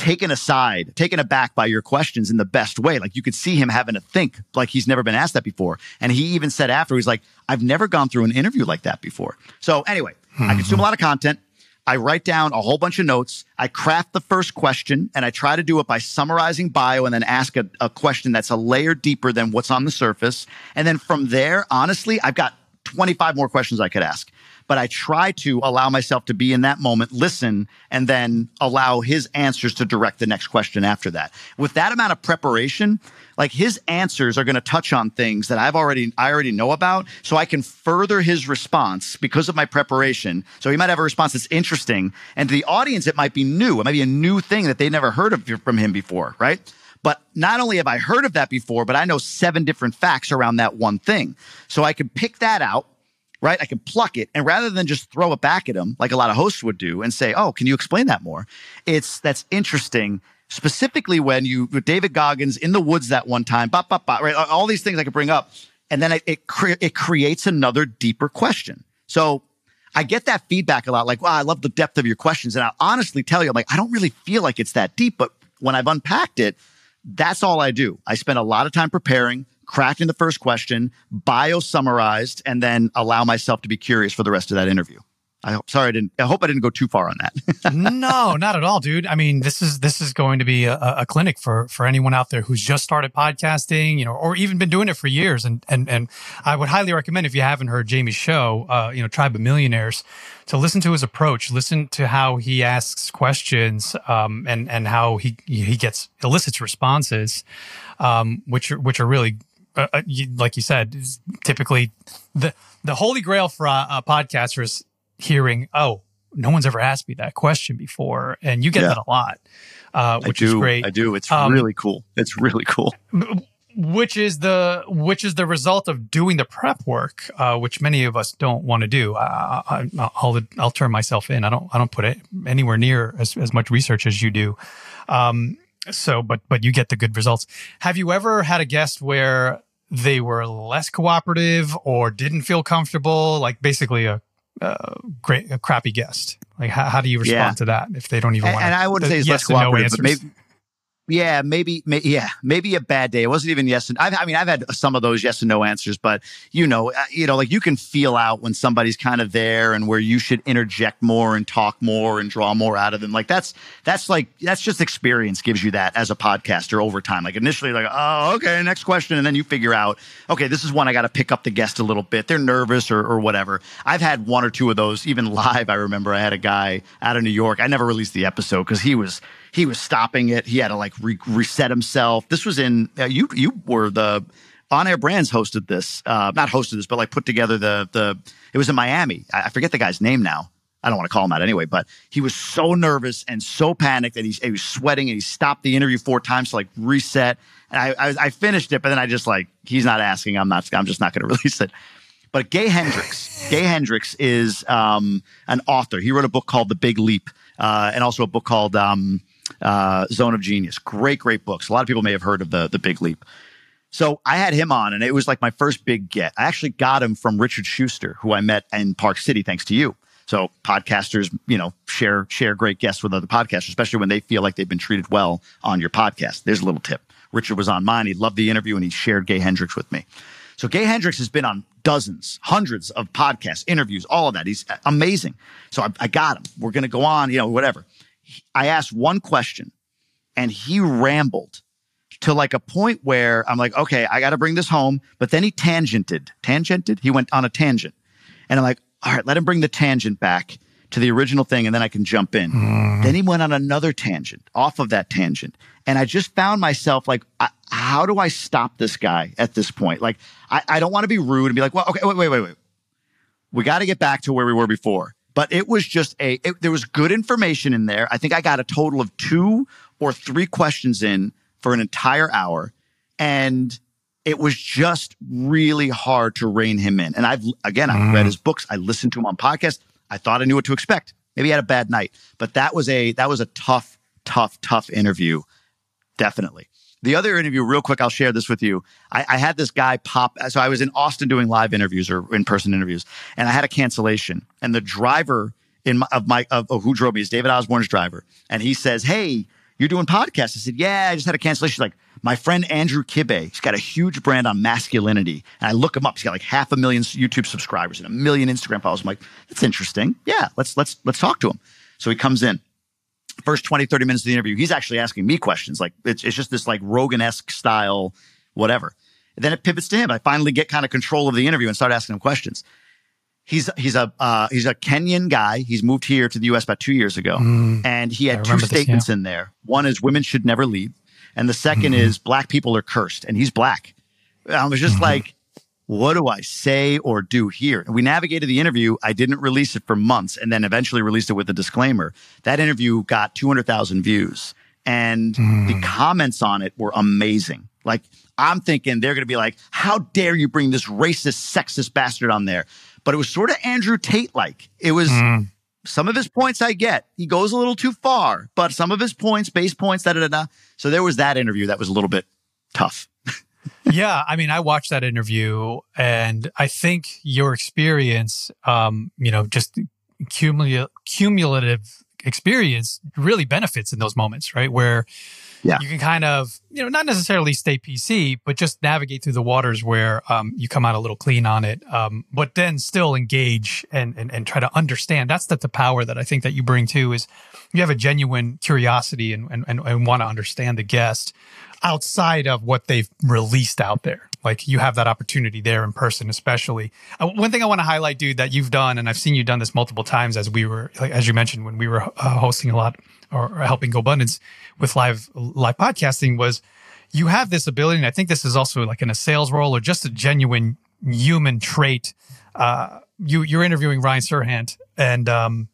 Speaker 3: taken aside, taken aback by your questions in the best way. Like you could see him having to think like he's never been asked that before. And he even said after, he's like, I've never gone through an interview like that before. So anyway, I consume a lot of content. I write down a whole bunch of notes. I craft the first question and I try to do it by summarizing bio and then ask a, a question that's a layer deeper than what's on the surface. And then from there, honestly, I've got 25 more questions I could ask. But I try to allow myself to be in that moment, listen, and then allow his answers to direct the next question after that. With that amount of preparation, like his answers are going to touch on things that I've already I already know about, so I can further his response because of my preparation. So he might have a response that's interesting, and to the audience, it might be new. It might be a new thing that they never heard of from him before, right? But not only have I heard of that before, but I know seven different facts around that one thing. So I can pick that out, right? I can pluck it. And rather than just throw it back at them, like a lot of hosts would do and say, Oh, can you explain that more? It's that's interesting. Specifically when you, David Goggins in the woods that one time, bop, bop, bop, right? All these things I could bring up. And then it, it, cre- it creates another deeper question. So I get that feedback a lot, like, wow, I love the depth of your questions. And I'll honestly tell you, I'm like, I don't really feel like it's that deep. But when I've unpacked it, that's all I do. I spend a lot of time preparing, crafting the first question, bio summarized, and then allow myself to be curious for the rest of that interview. I hope, sorry, I didn't, I hope I didn't go too far on that.
Speaker 4: no, not at all, dude. I mean, this is this is going to be a, a clinic for for anyone out there who's just started podcasting, you know, or even been doing it for years. And and and I would highly recommend if you haven't heard Jamie's show, uh, you know, Tribe of Millionaires, to listen to his approach, listen to how he asks questions, um, and and how he he gets elicits responses, um, which are which are really. Uh, uh, you, like you said, is typically the the holy grail for uh, uh, podcasters hearing, oh, no one's ever asked me that question before, and you get
Speaker 3: Yeah.
Speaker 4: that a lot, uh, which is great.
Speaker 3: I do. It's
Speaker 4: Um,
Speaker 3: really cool. It's really cool.
Speaker 4: Which is the which is the result of doing the prep work, uh, which many of us don't want to do. Uh, I, I'll I'll turn myself in. I don't I don't put it anywhere near as, as much research as you do. Um, so, but but you get the good results. Have you ever had a guest where they were less cooperative or didn't feel comfortable? Like basically a, a great a crappy guest. Like how, how do you respond
Speaker 3: Yeah.
Speaker 4: to that if they don't even
Speaker 3: And,
Speaker 4: want?
Speaker 3: and I wouldn't say it's less
Speaker 4: and no
Speaker 3: cooperative, but maybe, yeah, maybe, may, yeah, maybe a bad day. It wasn't even yes and I've, I mean, I've had some of those yes and no answers, but you know, uh, you know, like you can feel out when somebody's kind of there and where you should interject more and talk more and draw more out of them. Like that's that's like that's just experience gives you that as a podcaster over time. Like initially, like oh, okay, next question, and then you figure out, okay, this is one I got to pick up the guest a little bit. They're nervous or or whatever. I've had one or two of those even live. I remember I had a guy out of New York. I never released the episode because he was he was stopping it. He had to like re- reset himself. This was in uh, you. You were the on air brands hosted this, uh, not hosted this, but like put together the the. It was in Miami. I, I forget the guy's name now. I don't want to call him out anyway, but he was so nervous and so panicked that he, he was sweating and he stopped the interview four times to like reset. And I, I, I finished it, but then I just like he's not asking. I'm not. I'm just not going to release it. But Gay Hendricks, Gay Hendricks is um, an author. He wrote a book called The Big Leap, uh, and also a book called um, uh, Zone of Genius. Great, great books. A lot of people may have heard of the The Big Leap. So I had him on, and it was like my first big get. I actually got him from Richard Schuster, who I met in Park City, thanks to you. So podcasters, you know, share share great guests with other podcasters, especially when they feel like they've been treated well on your podcast. There's a little tip. Richard was on mine. He loved the interview and he shared Gay Hendricks with me. So Gay Hendricks has been on dozens, hundreds of podcasts, interviews, all of that. He's amazing. So I, I got him. We're going to go on, you know, whatever. I asked one question and he rambled to like a point where I'm like, okay, I got to bring this home. But then he tangented, tangented. He went on a tangent. And I'm like, all right, let him bring the tangent back to the original thing and then I can jump in.
Speaker 4: Mm.
Speaker 3: Then he went on another tangent off of that tangent. And I just found myself like, I, how do I stop this guy at this point? Like, I, I don't want to be rude and be like, well, okay, wait, wait, wait, wait. We got to get back to where we were before. But it was just a, it, there was good information in there. I think I got a total of two or three questions in for an entire hour. And it was just really hard to rein him in. And I've, again, I've read mm. his books. I listened to him on podcasts. I thought I knew what to expect. Maybe he had a bad night, but that was a, that was a tough, tough, tough interview. Definitely. The other interview, real quick, I'll share this with you. I, I had this guy pop. So I was in Austin doing live interviews or in person interviews, and I had a cancellation. And the driver in my, of my of, of who drove me is David Osborn's driver, and he says, "Hey, you're doing podcasts." I said, "Yeah, I just had a cancellation." He's like, "My friend Andrew Kibe, he's got a huge brand on masculinity, and I look him up. He's got like half a million YouTube subscribers and a million Instagram followers." I'm like, "That's interesting. Yeah, let's let's let's talk to him." So he comes in first 20, 30 minutes of the interview, he's actually asking me questions. Like it's, it's just this like Rogan esque style, whatever. And then it pivots to him. I finally get kind of control of the interview and start asking him questions. He's he's a uh, he's a Kenyan guy. He's moved here to the U.S. about two years ago, mm. and he had two
Speaker 4: remember this,
Speaker 3: statements in there. One is women should never lead, and the 2nd mm-hmm. is black people are cursed, and he's black. I was just mm-hmm. like, what do I say or do here? And we navigated the interview. I didn't release it for months and then eventually released it with a disclaimer. That interview got 200,000 views and hmm. the comments on it were amazing. Like, I'm thinking they're going to be like, how dare you bring this racist, sexist bastard on there? But it was sort of Andrew Tate like. It was hmm. some of his points I get. He goes a little too far, but some of his points, base points, da da da da. So there was that interview that was a little bit tough.
Speaker 4: Yeah, I mean, I watched that interview, and I think your experience, um, you know, just cumul- cumulative experience really benefits in those moments, right? Where
Speaker 3: Yeah.
Speaker 4: you can kind of, you know, not necessarily stay PC, but just navigate through the waters where um, you come out a little clean on it, um, but then still engage and, and and try to understand. That's the, the power that I think that you bring too is you have a genuine curiosity and and, and, and want to understand the guest outside of what they've released out there. Like you have that opportunity there in person, especially. Uh, one thing I want to highlight, dude, that you've done, and I've seen you done this multiple times as we were, like, as you mentioned, when we were uh, hosting a lot or, or helping GoBundance with live live podcasting, was you have this ability, and I think this is also like in a sales role or just a genuine human trait. Uh, you you're interviewing Ryan Serhant, and um,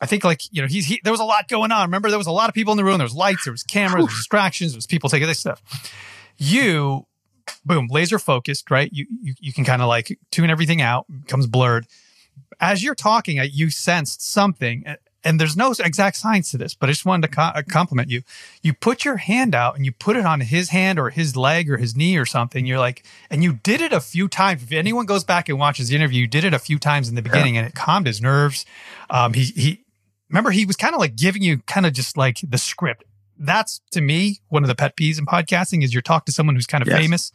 Speaker 4: I think like you know he's he, there was a lot going on. Remember, there was a lot of people in the room. There was lights, there was cameras, there was distractions, there was people taking this stuff. You, boom, laser focused, right? You you, you can kind of like tune everything out, becomes blurred. As you're talking, you sensed something, and- there's no exact science to this, but I just wanted to co- uh, compliment you. You put your hand out and you put it on his hand or his leg or his knee or something. You're like, and you did it a few times. If anyone goes back and watches the interview, you did it a few times in the beginning, and it calmed his nerves. Um, he he remember he was kind of like giving you kind of just like the script. That's to me one of the pet peeves in podcasting is you're talking to someone who's kind of
Speaker 3: Yes.
Speaker 4: famous.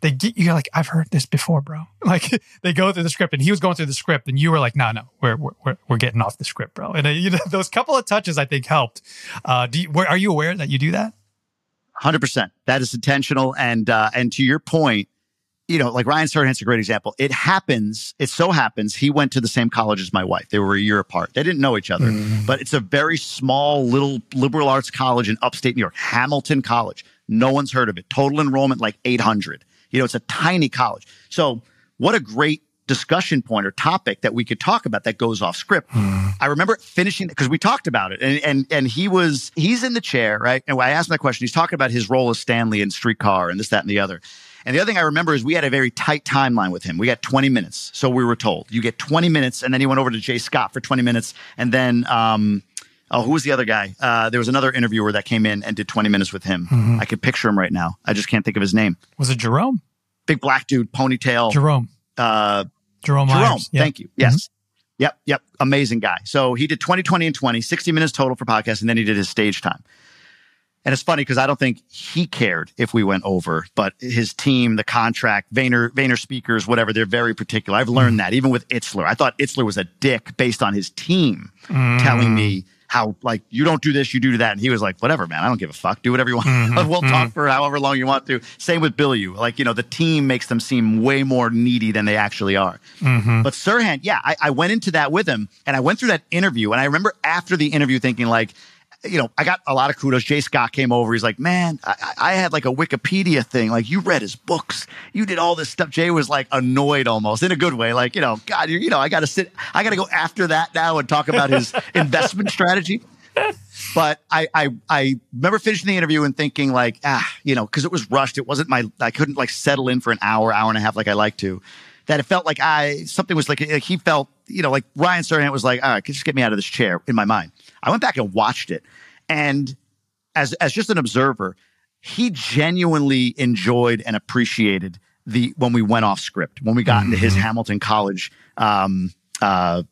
Speaker 4: They get you're like, I've heard this before, bro. Like they go through the script, and he was going through the script, and you were like, No, no, we're we're we're, we're getting off the script, bro. And uh, you know those couple of touches I think helped. Uh, do you, were, are you aware that you do that?
Speaker 3: Hundred percent. That is intentional. And uh, and to your point, you know, like Ryan Serhant's a great example. It happens. It so happens he went to the same college as my wife. They were a year apart. They didn't know each other, but it's a very small little liberal arts college in upstate New York, Hamilton College. No one's heard of it. Total enrollment like eight hundred. You know, it's a tiny college. So what a great discussion point or topic that we could talk about that goes off script. I remember finishing because we talked about it and, and and he was he's in the chair, right? And I asked him that question. He's talking about his role as Stanley in streetcar and this, that, and the other. And the other thing I remember is we had a very tight timeline with him. We got 20 minutes. So we were told. You get 20 minutes, and then he went over to Jay Scott for 20 minutes. And then um Oh, who was the other guy? Uh, there was another interviewer that came in and did 20 minutes with him. I could picture him right now. I just can't think of his name.
Speaker 4: Was it Jerome?
Speaker 3: Big black dude, ponytail.
Speaker 4: Jerome.
Speaker 3: Uh,
Speaker 4: Jerome.
Speaker 3: Jerome. Thank you. Yes. Yep, yep. Amazing guy. So he did 20, 20, and 20, 60 minutes total for podcast, and then he did his stage time. And it's funny because I don't think he cared if we went over, but his team, the contract, Vayner, Vayner speakers, whatever, they're very particular. I've learned that even with Itzler. I thought Itzler was a dick based on his team telling me how like you don't do this, you do that. And he was like, whatever, man, I don't give a fuck. Do whatever you want. Mm-hmm. we'll talk mm-hmm. for however long you want to. Same with Bilyeu. Like, you know, the team makes them seem way more needy than they actually are. Mm-hmm. But Serhant, yeah, I, I went into that with him and I went through that interview. And I remember after the interview thinking like, you know, I got a lot of kudos. Jay Scott came over. He's like, man, I, I had like a Wikipedia thing. Like, you read his books. You did all this stuff. Jay was like annoyed almost in a good way. Like, you know, God, you, you know, I got to sit, I got to go after that now and talk about his investment strategy. But I, I, I remember finishing the interview and thinking like, ah, you know, because it was rushed. It wasn't my, I couldn't like settle in for an hour, hour and a half like I like to. That it felt like I something was like, like he felt, you know, like Ryan Serhant was like, all right, just get me out of this chair in my mind. I went back and watched it, and as as just an observer, he genuinely enjoyed and appreciated the when we went off script when we got into his Hamilton College. Um, uh,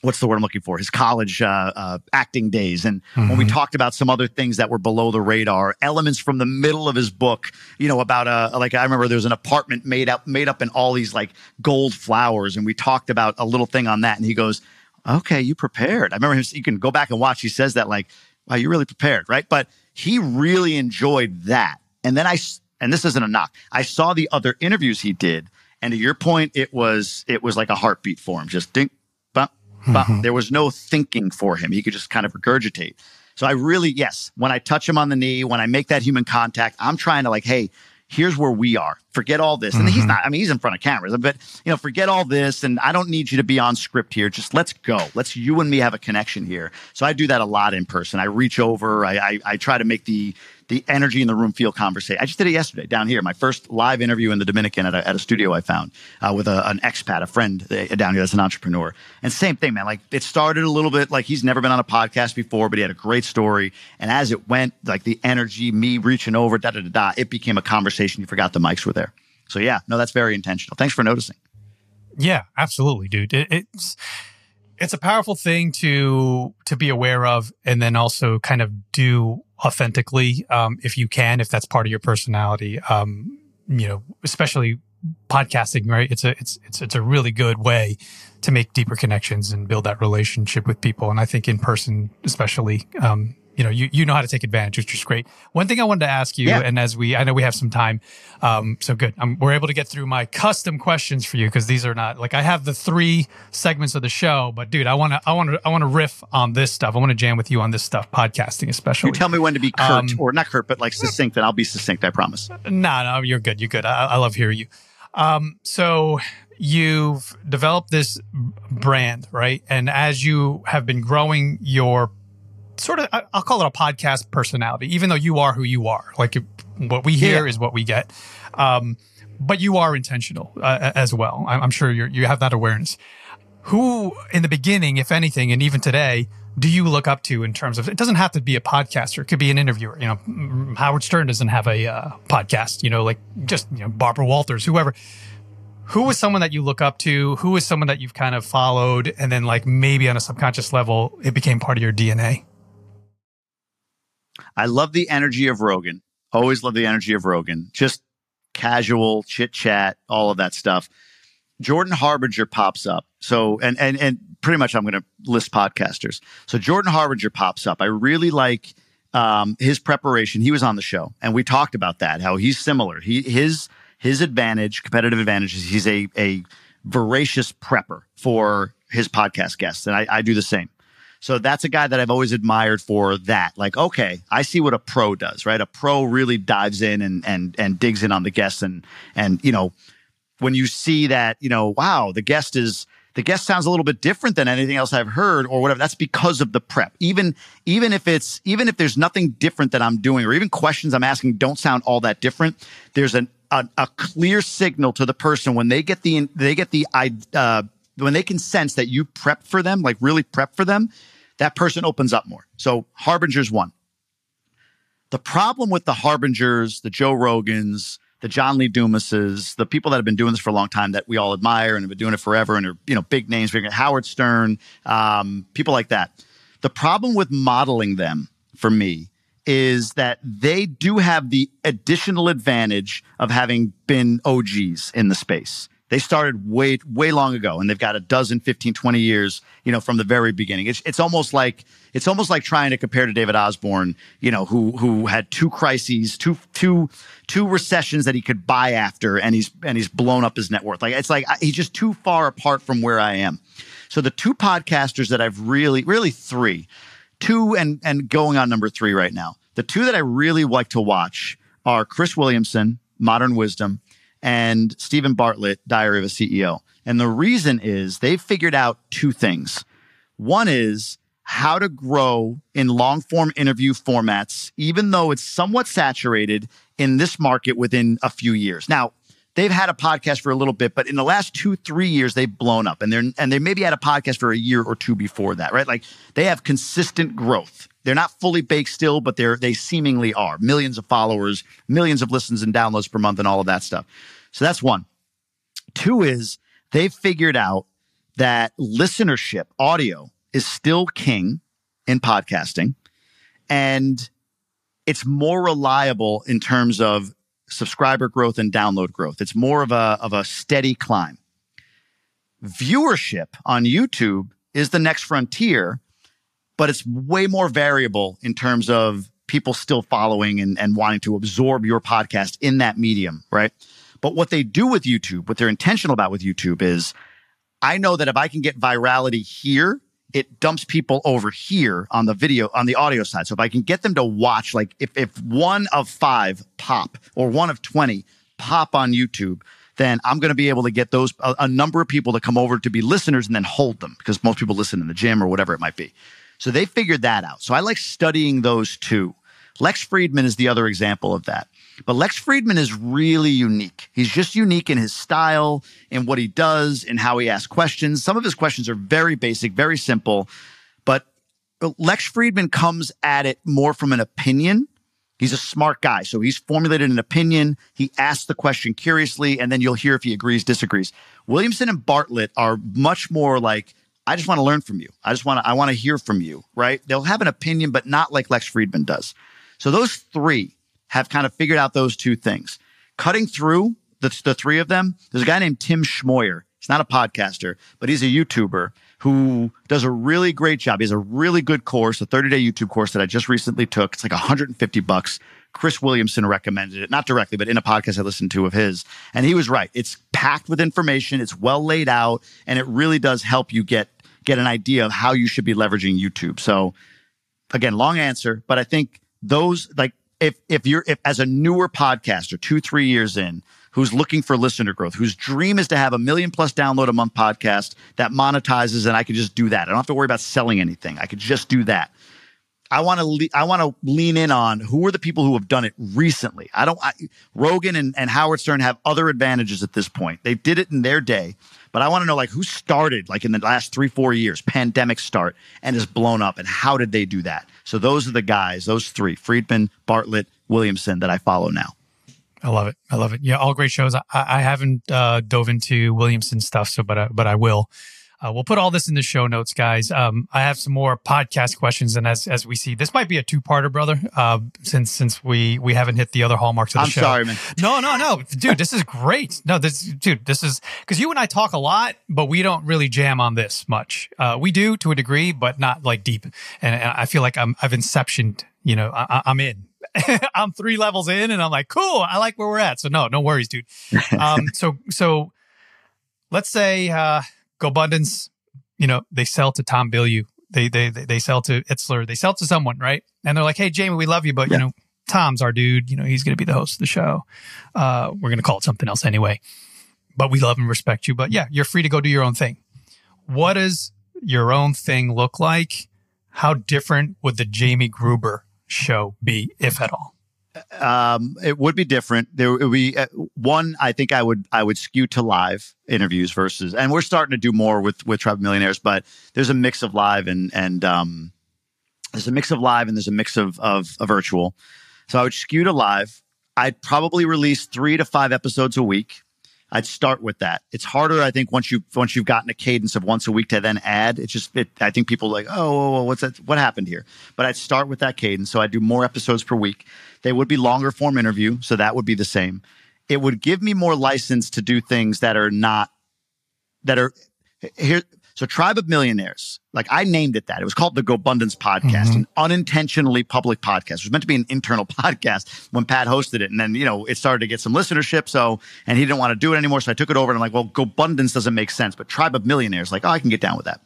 Speaker 3: what's the word I'm looking for? His college uh, uh, acting days, and when we talked about some other things that were below the radar, elements from the middle of his book, you know, about uh, like I remember there was an apartment made up made up in all these like gold flowers, and we talked about a little thing on that, and he goes, "Okay, you prepared." I remember him. You can go back and watch. He says that like, "Wow, you really prepared," right? But he really enjoyed that, and then I, and this isn't a knock. I saw the other interviews he did, and to your point, it was it was like a heartbeat for him, just ding, bump, but mm-hmm. there was no thinking for him. He could just kind of regurgitate. So I really, yes, when I touch him on the knee, when I make that human contact, I'm trying to like, hey, here's where we are. Forget all this. And he's mm-hmm. not, I mean, he's in front of cameras, but you know, forget all this. And I don't need you to be on script here. Just let's go. Let's you and me have a connection here. So I do that a lot in person. I reach over. I, I, I try to make the, the energy in the room feel conversation. I just did it yesterday down here. My first live interview in the Dominican at a, at a studio I found uh, with a, an expat, a friend uh, down here that's an entrepreneur. And same thing, man. Like it started a little bit like he's never been on a podcast before, but he had a great story. And as it went, like the energy, me reaching over, da da da da, it became a conversation. You forgot the mics were there. So yeah, no, that's very intentional. Thanks for noticing.
Speaker 4: Yeah, absolutely, dude. It, it's it's a powerful thing to to be aware of, and then also kind of do authentically, um, if you can, if that's part of your personality. Um, you know, especially podcasting, right? It's a it's it's it's a really good way to make deeper connections and build that relationship with people. And I think in person, especially, um, you know, you, you know how to take advantage, which is great. One thing I wanted to ask you,
Speaker 3: Yeah.
Speaker 4: and as we, I know we have some time, um, so good. Um, we're able to get through my custom questions for you because these are not like I have the three segments of the show, but dude, I want to, I want to, I want to riff on this stuff. I want to jam with you on this stuff, podcasting especially.
Speaker 3: You tell me when to be curt
Speaker 4: Um,
Speaker 3: or not curt, but like succinct, and I'll be succinct. I promise.
Speaker 4: No, no, you're good. You're good. I, I love hearing you. Um, so you've developed this brand, right? And as you have been growing your sort of, I'll call it a podcast personality, even though you are who you are. Like what we hear
Speaker 3: Yeah.
Speaker 4: is what we get. Um, but you are intentional uh, as well. I'm, sure you you have that awareness. Who in the beginning, if anything, and even today, do you look up to in terms of it doesn't have to be a podcaster it could be an interviewer you know mm, howard stern doesn't have a uh, podcast you know like just you know barbara walters whoever who was someone that you look up to who was someone that you've kind of followed and then like maybe on a subconscious level it became part of your dna
Speaker 3: I love the energy of Rogan. Always love the energy of Rogan. Just casual chit chat, all of that stuff. Jordan Harbinger pops up. So, and and and pretty much, I'm going to list podcasters. So Jordan Harbinger pops up. I really like um, his preparation. He was on the show, and we talked about that. How he's similar. He his his advantage, competitive advantage, is he's a a voracious prepper for his podcast guests, and I, I do the same. So that's a guy that I've always admired for that. Like, okay, I see what a pro does, right? A pro really dives in and and and digs in on the guests and and you know, when you see that, you know, wow, the guest is the guest sounds a little bit different than anything else I've heard or whatever. That's because of the prep. Even even if it's even if there's nothing different that I'm doing or even questions I'm asking don't sound all that different, there's an a, a clear signal to the person when they get the they get the uh, when they can sense that you prep for them, like really prep for them, that person opens up more. So Harbinger's one. The problem with the Harbingers, the Joe Rogans, the John Lee Dumases, the people that have been doing this for a long time that we all admire and have been doing it forever and are you know big names, Howard Stern, um, people like that. The problem with modeling them for me is that they do have the additional advantage of having been OGs in the space. They started way, way long ago and they've got a dozen, 15, 20 years, you know, from the very beginning. It's, it's almost like, it's almost like trying to compare to David Osborn, you know, who, who had two crises, two, two, two recessions that he could buy after and he's, and he's blown up his net worth. Like, it's like he's just too far apart from where I am. So the two podcasters that I've really, really three, two and, and going on number three right now. The two that I really like to watch are Chris Williamson, Modern Wisdom, and Steven Bartlett, Diary of a CEO. And the reason is they've figured out two things. One is how to grow in long form interview formats, even though it's somewhat saturated in this market within a few years. Now, they've had a podcast for a little bit, but in the last two, three years, they've blown up and they're, and they maybe had a podcast for a year or two before that, right? Like they have consistent growth. They're not fully baked still, but they're, they seemingly are millions of followers, millions of listens and downloads per month and all of that stuff. So that's one. Two is they've figured out that listenership, audio is still king in podcasting and it's more reliable in terms of subscriber growth and download growth. It's more of a, of a steady climb. Viewership on YouTube is the next frontier, but it's way more variable in terms of people still following and, and wanting to absorb your podcast in that medium, right? But what they do with YouTube, what they're intentional about with YouTube is I know that if I can get virality here, it dumps people over here on the video, on the audio side. So if I can get them to watch, like if, if one of five pop or one of 20 pop on YouTube, then I'm going to be able to get those, a, a number of people to come over to be listeners and then hold them because most people listen in the gym or whatever it might be. So they figured that out. So I like studying those two. Lex Fridman is the other example of that. But Lex Fridman is really unique. He's just unique in his style, in what he does, in how he asks questions. Some of his questions are very basic, very simple, but Lex Fridman comes at it more from an opinion. He's a smart guy. So he's formulated an opinion. He asks the question curiously, and then you'll hear if he agrees, disagrees. Williamson and Bartlett are much more like, I just want to learn from you. I just want to, I want to hear from you, right? They'll have an opinion, but not like Lex Fridman does. So those three have kind of figured out those two things. Cutting through the, the three of them, there's a guy named Tim Schmoyer. He's not a podcaster, but he's a YouTuber who does a really great job. He has a really good course, a 30 day YouTube course that I just recently took. It's like 150 bucks. Chris Williamson recommended it, not directly, but in a podcast I listened to of his. And he was right. It's packed with information. It's well laid out and it really does help you get, get an idea of how you should be leveraging YouTube. So again, long answer, but I think those like if if you're if as a newer podcaster, two three years in, who's looking for listener growth, whose dream is to have a million plus download a month podcast that monetizes, and I could just do that. I don't have to worry about selling anything. I could just do that. I want to le- I want to lean in on who are the people who have done it recently. I don't. I, Rogan and, and Howard Stern have other advantages at this point. They did it in their day, but I want to know like who started like in the last three four years, pandemic start, and has blown up, and how did they do that? So those are the guys, those three: Fridman, Bartlett, Williamson, that I follow now.
Speaker 4: I love it. I love it. Yeah, all great shows. I, I haven't uh, dove into Williamson stuff, so but I, but I will. Uh, we'll put all this in the show notes, guys. Um, I have some more podcast questions, and as as we see, this might be a two parter, brother. Uh, since since we we haven't hit the other hallmarks of the
Speaker 3: I'm
Speaker 4: show.
Speaker 3: sorry, man.
Speaker 4: No, no, no, dude. This is great. No, this, dude. This is because you and I talk a lot, but we don't really jam on this much. Uh, we do to a degree, but not like deep. And, and I feel like I'm I've inceptioned. You know, I, I'm in. I'm three levels in, and I'm like, cool. I like where we're at. So no, no worries, dude. Um, so so let's say uh, GoBundance, you know, they sell to Tom Bilyeu. They they they sell to Itzler. They sell to someone, right? And they're like, hey, Jamie, we love you, but
Speaker 3: Yeah.
Speaker 4: you know, Tom's our dude. You know, he's going to be the host of the show. Uh, we're going to call it something else anyway. But we love and respect you. But yeah, you're free to go do your own thing. What does your own thing look like? How different would the Jamie Gruber show be, if at all?
Speaker 3: Um, it would be different. There would be uh, one. I think I would I would skew to live interviews versus, and we're starting to do more with with Tribe Millionaires, but there's a mix of live and and um, there's a mix of live and there's a mix of of, of virtual. So I would skew to live. I'd probably release three to five episodes a week. I'd start with that. It's harder, I think, once you once you've gotten a cadence of once a week to then add. It's just, it, I think people like, oh, whoa, whoa, what's that? What happened here? But I'd start with that cadence. So I'd do more episodes per week. They would be longer form interview, so that would be the same. It would give me more license to do things that are not that are here. So Tribe of Millionaires, like I named it that. It was called the GoBundance Podcast,
Speaker 4: Mhm.
Speaker 3: an unintentionally public podcast. It was meant to be an internal podcast when Pat hosted it. And then, you know, it started to get some listenership. So, and he didn't want to do it anymore. So I took it over and I'm like, well, GoBundance doesn't make sense. But Tribe of Millionaires, like, oh, I can get down with that.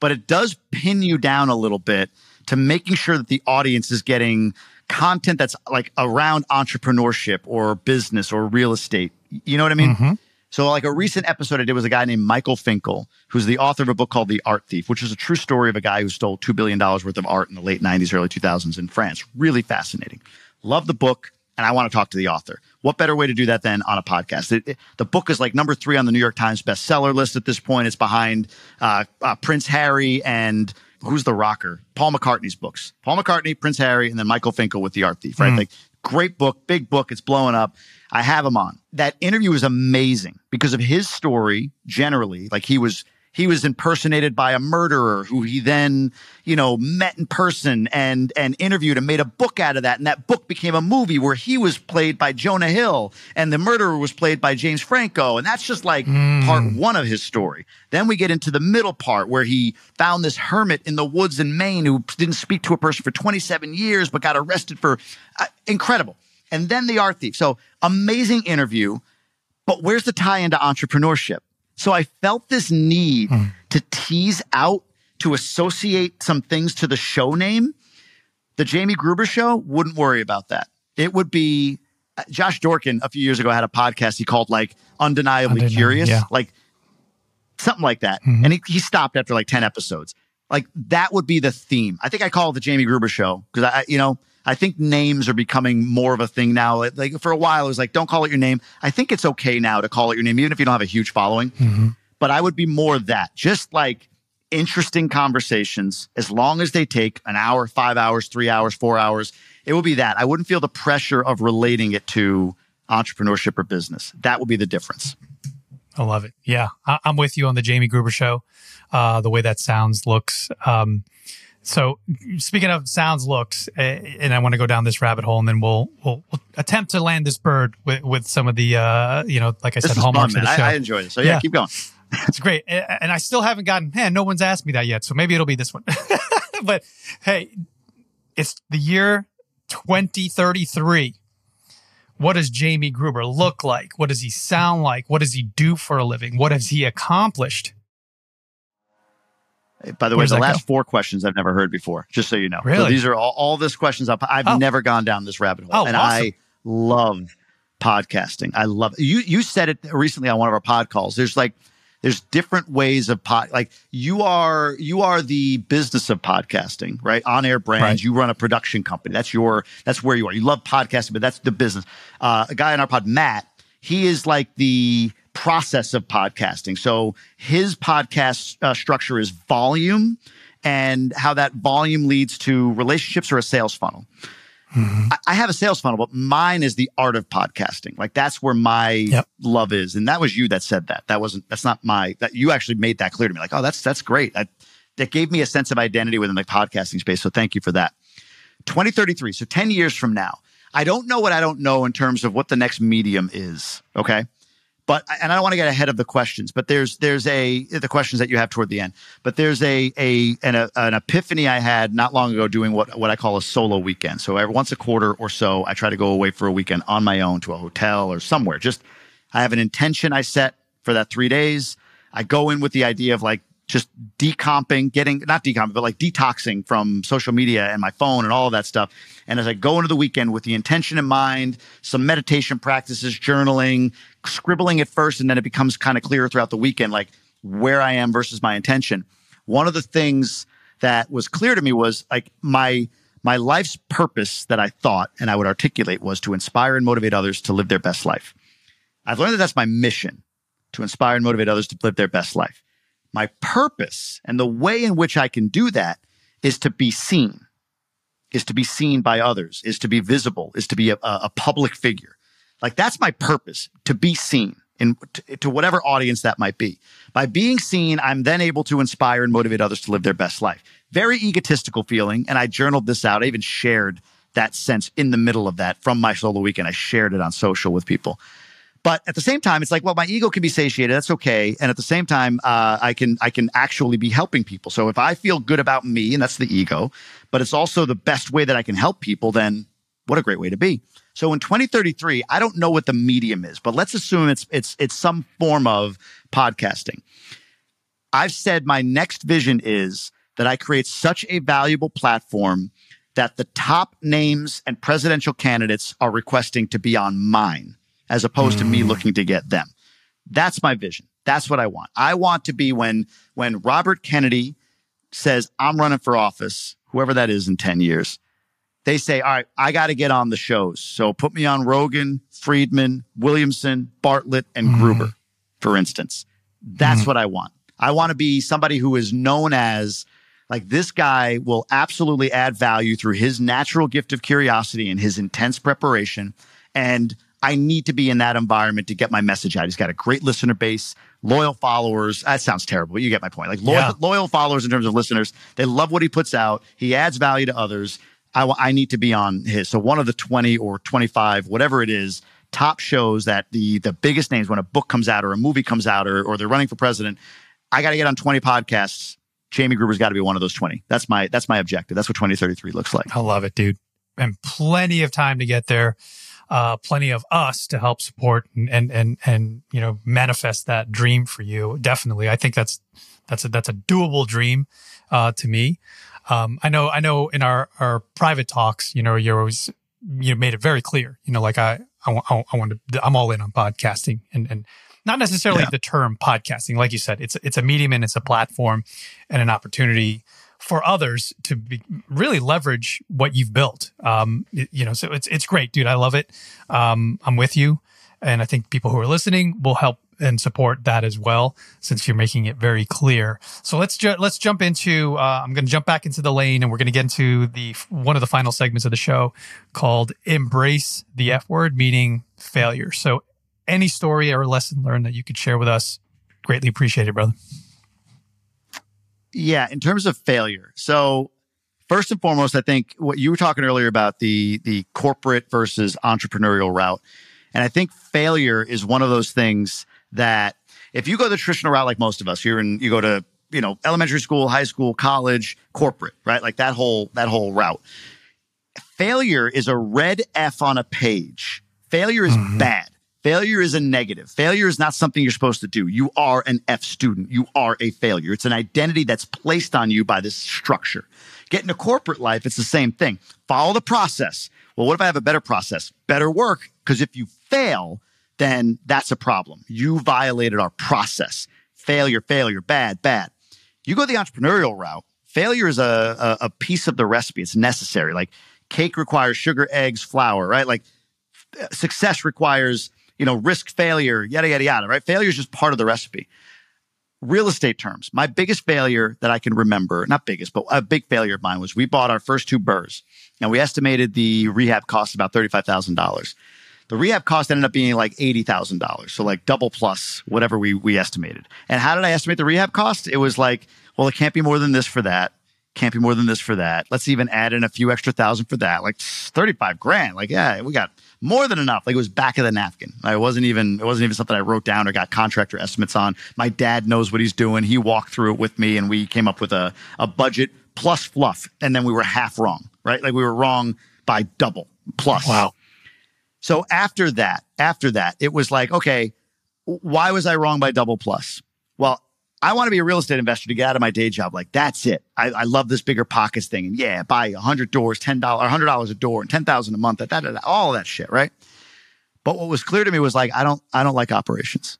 Speaker 3: But it does pin you down a little bit to making sure that the audience is getting content that's like around entrepreneurship or business or real estate. You know what I mean?
Speaker 4: Mhm.
Speaker 3: So, like a recent episode I did was a guy named Michael Finkel, who's the author of a book called The Art Thief, which is a true story of a guy who stole $2 billion worth of art in the late 90s, early 2000s in France. Really fascinating. Love the book, and I want to talk to the author. What better way to do that than on a podcast? It- it- the book is like number three on the New York Times bestseller list at this point. It's behind uh, uh, Prince Harry and who's the rocker? Paul McCartney's books. Paul McCartney, Prince Harry, and then Michael Finkel with The Art Thief, right? Like, great book, big book. It's blowing up. I have him on. That interview is amazing because of his story generally. Like he was he was impersonated by a murderer who he then, you know, met in person and and interviewed and made a book out of that. And that book became a movie where he was played by Jonah Hill and the murderer was played by James Franco. And that's just like part one of his story. Then we get into the middle part where he found this hermit in the woods in Maine who didn't speak to a person for 27 years but got arrested for uh, incredible. And then the art thief. So amazing interview. But where's the tie into entrepreneurship? So I felt this need to tease out, to associate some things to the show name. The Jamie Gruber show wouldn't worry about that. It would be uh, Josh Dorkin a few years ago had a podcast he called like Undeniably
Speaker 4: Undeniable,
Speaker 3: Curious,
Speaker 4: yeah.
Speaker 3: like something like that. And he, he stopped after like 10 episodes. Like that would be the theme. I think I call it the Jamie Gruber show because I, you know, I think names are becoming more of a thing now. Like- for a while, it was like, don't call it your name. I think it's okay now to call it your name, even if you don't have a huge following. But I would be more that, just like interesting conversations, as long as they take an hour, five hours, three hours, four hours. It would be that. I wouldn't feel the pressure of relating it to entrepreneurship or business. That would be the difference.
Speaker 4: I love it. Yeah, I- I'm with you on the Jamie Gruber show. Uh, the way that sounds, looks. Um, so speaking of sounds, looks, uh, and I want to go down this rabbit hole, and then we'll we'll, we'll attempt to land this bird with, with some of the uh, you know, like I
Speaker 3: This
Speaker 4: said,
Speaker 3: is fun,
Speaker 4: of the
Speaker 3: I,
Speaker 4: show.
Speaker 3: I enjoy this. So yeah,
Speaker 4: Yeah.
Speaker 3: keep going.
Speaker 4: It's great. And I still haven't gotten, man, no one's asked me that yet. So maybe it'll be this one. but hey, it's the year 2033. What does Jamie Gruber look like? What does he sound like? What does he do for a living? What has he accomplished?
Speaker 3: By the way, the last
Speaker 4: go?
Speaker 3: four questions I've never heard before, just so you know. So these are all, all this questions up. I've
Speaker 4: Oh.
Speaker 3: never gone down this rabbit hole.
Speaker 4: Oh,
Speaker 3: and
Speaker 4: awesome.
Speaker 3: I love podcasting. I love you you said it recently on one of our pod calls. There's like there's different ways of pod like you are you are the business of podcasting, right? On air brands,
Speaker 4: Right.
Speaker 3: you run a production company. That's your that's where you are. You love podcasting, but that's the business. Uh, a guy in our pod, Matt, he is like the process of podcasting. So his podcast uh, structure is volume and how that volume leads to relationships or a sales funnel. I, I have a sales funnel, but mine is the art of podcasting. Like that's where my
Speaker 4: Yep.
Speaker 3: love is. And that was you that said that. That wasn't, that's not my, that you actually made that clear to me. Like, oh, that's, that's great. That, that gave me a sense of identity within the podcasting space. So thank you for that. 2033. So 10 years from now, I don't know what I don't know in terms of what the next medium is. Okay. But, and I don't want to get ahead of the questions, but there's, there's a, the questions that you have toward the end, but there's a, a, an, a, an epiphany I had not long ago doing what, what I call a solo weekend. So every once a quarter or so, I try to go away for a weekend on my own to a hotel or somewhere. Just, I have an intention I set for that three days. I go in with the idea of like just decomping, getting not decomping, but like detoxing from social media and my phone and all of that stuff. And as I go into the weekend with the intention in mind, some meditation practices, journaling, scribbling at first, and then it becomes kind of clear throughout the weekend, like where I am versus my intention. One of the things that was clear to me was like my my life's purpose that I thought and I would articulate was to inspire and motivate others to live their best life. I've learned that that's my mission to inspire and motivate others to live their best life. My purpose and the way in which I can do that is to be seen. is to be seen by others, is to be visible, is to be a, a public figure. Like that's my purpose to be seen in to, to whatever audience that might be. By being seen, I'm then able to inspire and motivate others to live their best life. Very egotistical feeling. And I journaled this out. I even shared that sense in the middle of that from my solo weekend. I shared it on social with people. But at the same time, it's like, well, my ego can be satiated. That's okay. And at the same time, uh, I can I can actually be helping people. So if I feel good about me, and that's the ego, but it's also the best way that I can help people, then what a great way to be. So in 2033, I don't know what the medium is, but let's assume it's it's it's some form of podcasting. I've said my next vision is that I create such a valuable platform that the top names and presidential candidates are requesting to be on mine as opposed mm. to me hmm. looking to get them. That's my vision. That's what I want. I want to be when when Robert Kennedy says I'm running for office, whoever that is in 10 years. They say, "All right, I got to get on the shows. So put me on Rogan, Fridman, Williamson, Bartlett and mm. Gruber, for instance." That's mm. what I want. I want to be somebody who is known as like this guy will absolutely add value through his natural gift of curiosity and his intense preparation and I need to be in that environment to get my message out. He's got a great listener base, loyal followers. That sounds terrible, but you get my point. Like loyal, yeah. loyal followers in terms of listeners. They love what he puts out. He adds value to others. I, I need to be on his. So one of the 20 or 25, whatever it is, top shows that the the biggest names when a book comes out or a movie comes out or, or they're running for president, I got to get on 20 podcasts. Jamie Gruber's got to be one of those 20. That's my that's my objective. That's what 2033 looks like.
Speaker 4: I love it, dude. And plenty of time to get there uh, plenty of us to help support and, and, and, and, you know, manifest that dream for you. Definitely. I think that's, that's a, that's a doable dream, uh, to me. Um, I know, I know in our, our private talks, you know, you're always, you made it very clear, you know, like I, I, I, I want to, I'm all in on podcasting and, and not necessarily yeah. the term podcasting. Like you said, it's, it's a medium and it's a platform and an opportunity for others to be, really leverage what you've built. Um, you know, so it's it's great, dude. I love it. Um, I'm with you, and I think people who are listening will help and support that as well, since you're making it very clear. So let's ju- let's jump into. Uh, I'm going to jump back into the lane, and we're going to get into the one of the final segments of the show called "Embrace the F Word," meaning failure. So, any story or lesson learned that you could share with us, greatly appreciated, brother.
Speaker 3: Yeah, in terms of failure. So first and foremost, I think what you were talking earlier about the the corporate versus entrepreneurial route. And I think failure is one of those things that if you go the traditional route like most of us, you're in you go to, you know, elementary school, high school, college, corporate, right? Like that whole that whole route. Failure is a red F on a page. Failure is mm-hmm. bad. Failure is a negative. Failure is not something you're supposed to do. You are an F student. You are a failure. It's an identity that's placed on you by this structure. Get into corporate life, it's the same thing. Follow the process. Well, what if I have a better process? Better work. Because if you fail, then that's a problem. You violated our process. Failure, failure, bad, bad. You go the entrepreneurial route. Failure is a, a, a piece of the recipe. It's necessary. Like cake requires sugar, eggs, flour, right? Like success requires you know, risk failure, yada, yada, yada, right? Failure is just part of the recipe. Real estate terms, my biggest failure that I can remember, not biggest, but a big failure of mine was we bought our first two burrs and we estimated the rehab cost about $35,000. The rehab cost ended up being like $80,000. So like double plus whatever we, we estimated. And how did I estimate the rehab cost? It was like, well, it can't be more than this for that. Can't be more than this for that. Let's even add in a few extra thousand for that. Like 35 grand. Like, yeah, we got more than enough. Like it was back of the napkin. I wasn't even it wasn't even something I wrote down or got contractor estimates on. My dad knows what he's doing. He walked through it with me, and we came up with a a budget plus fluff, and then we were half wrong. Right, like we were wrong by double plus.
Speaker 4: Wow.
Speaker 3: So after that, after that, it was like, okay, why was I wrong by double plus? Well, I want to be a real estate investor to get out of my day job. Like that's it. I, I love this BiggerPockets thing. And yeah, buy a hundred doors, ten dollars, hundred dollars a door, and ten thousand a month. That, that, all that shit, right? But what was clear to me was like, I don't, I don't like operations.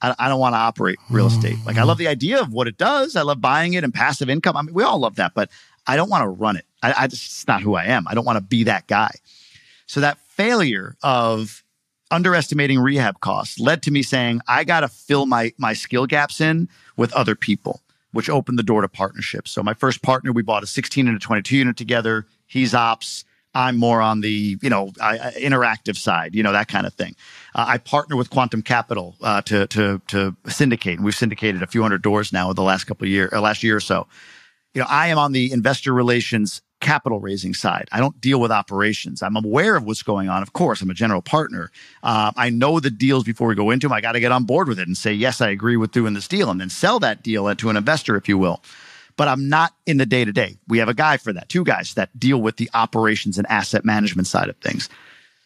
Speaker 3: I, I don't want to operate real estate. Like I love the idea of what it does. I love buying it and passive income. I mean, we all love that, but I don't want to run it. I, I just, it's not who I am. I don't want to be that guy. So that failure of underestimating rehab costs led to me saying, I got to fill my, my skill gaps in with other people, which opened the door to partnerships. So my first partner, we bought a 16 and a 22 unit together, He's ops. I'm more on the you know I, I- interactive side, you know that kind of thing. Uh, I partner with Quantum Capital uh, to to to syndicate, and we've syndicated a few hundred doors now in the last couple of year, uh, last year or so. You know, I am on the investor relations capital raising side. I don't deal with operations. I'm aware of what's going on. Of course, I'm a general partner. Uh, I know the deals before we go into them. I got to get on board with it and say yes, I agree with doing this deal, and then sell that deal to an investor, if you will but I'm not in the day to day. We have a guy for that, two guys that deal with the operations and asset management side of things.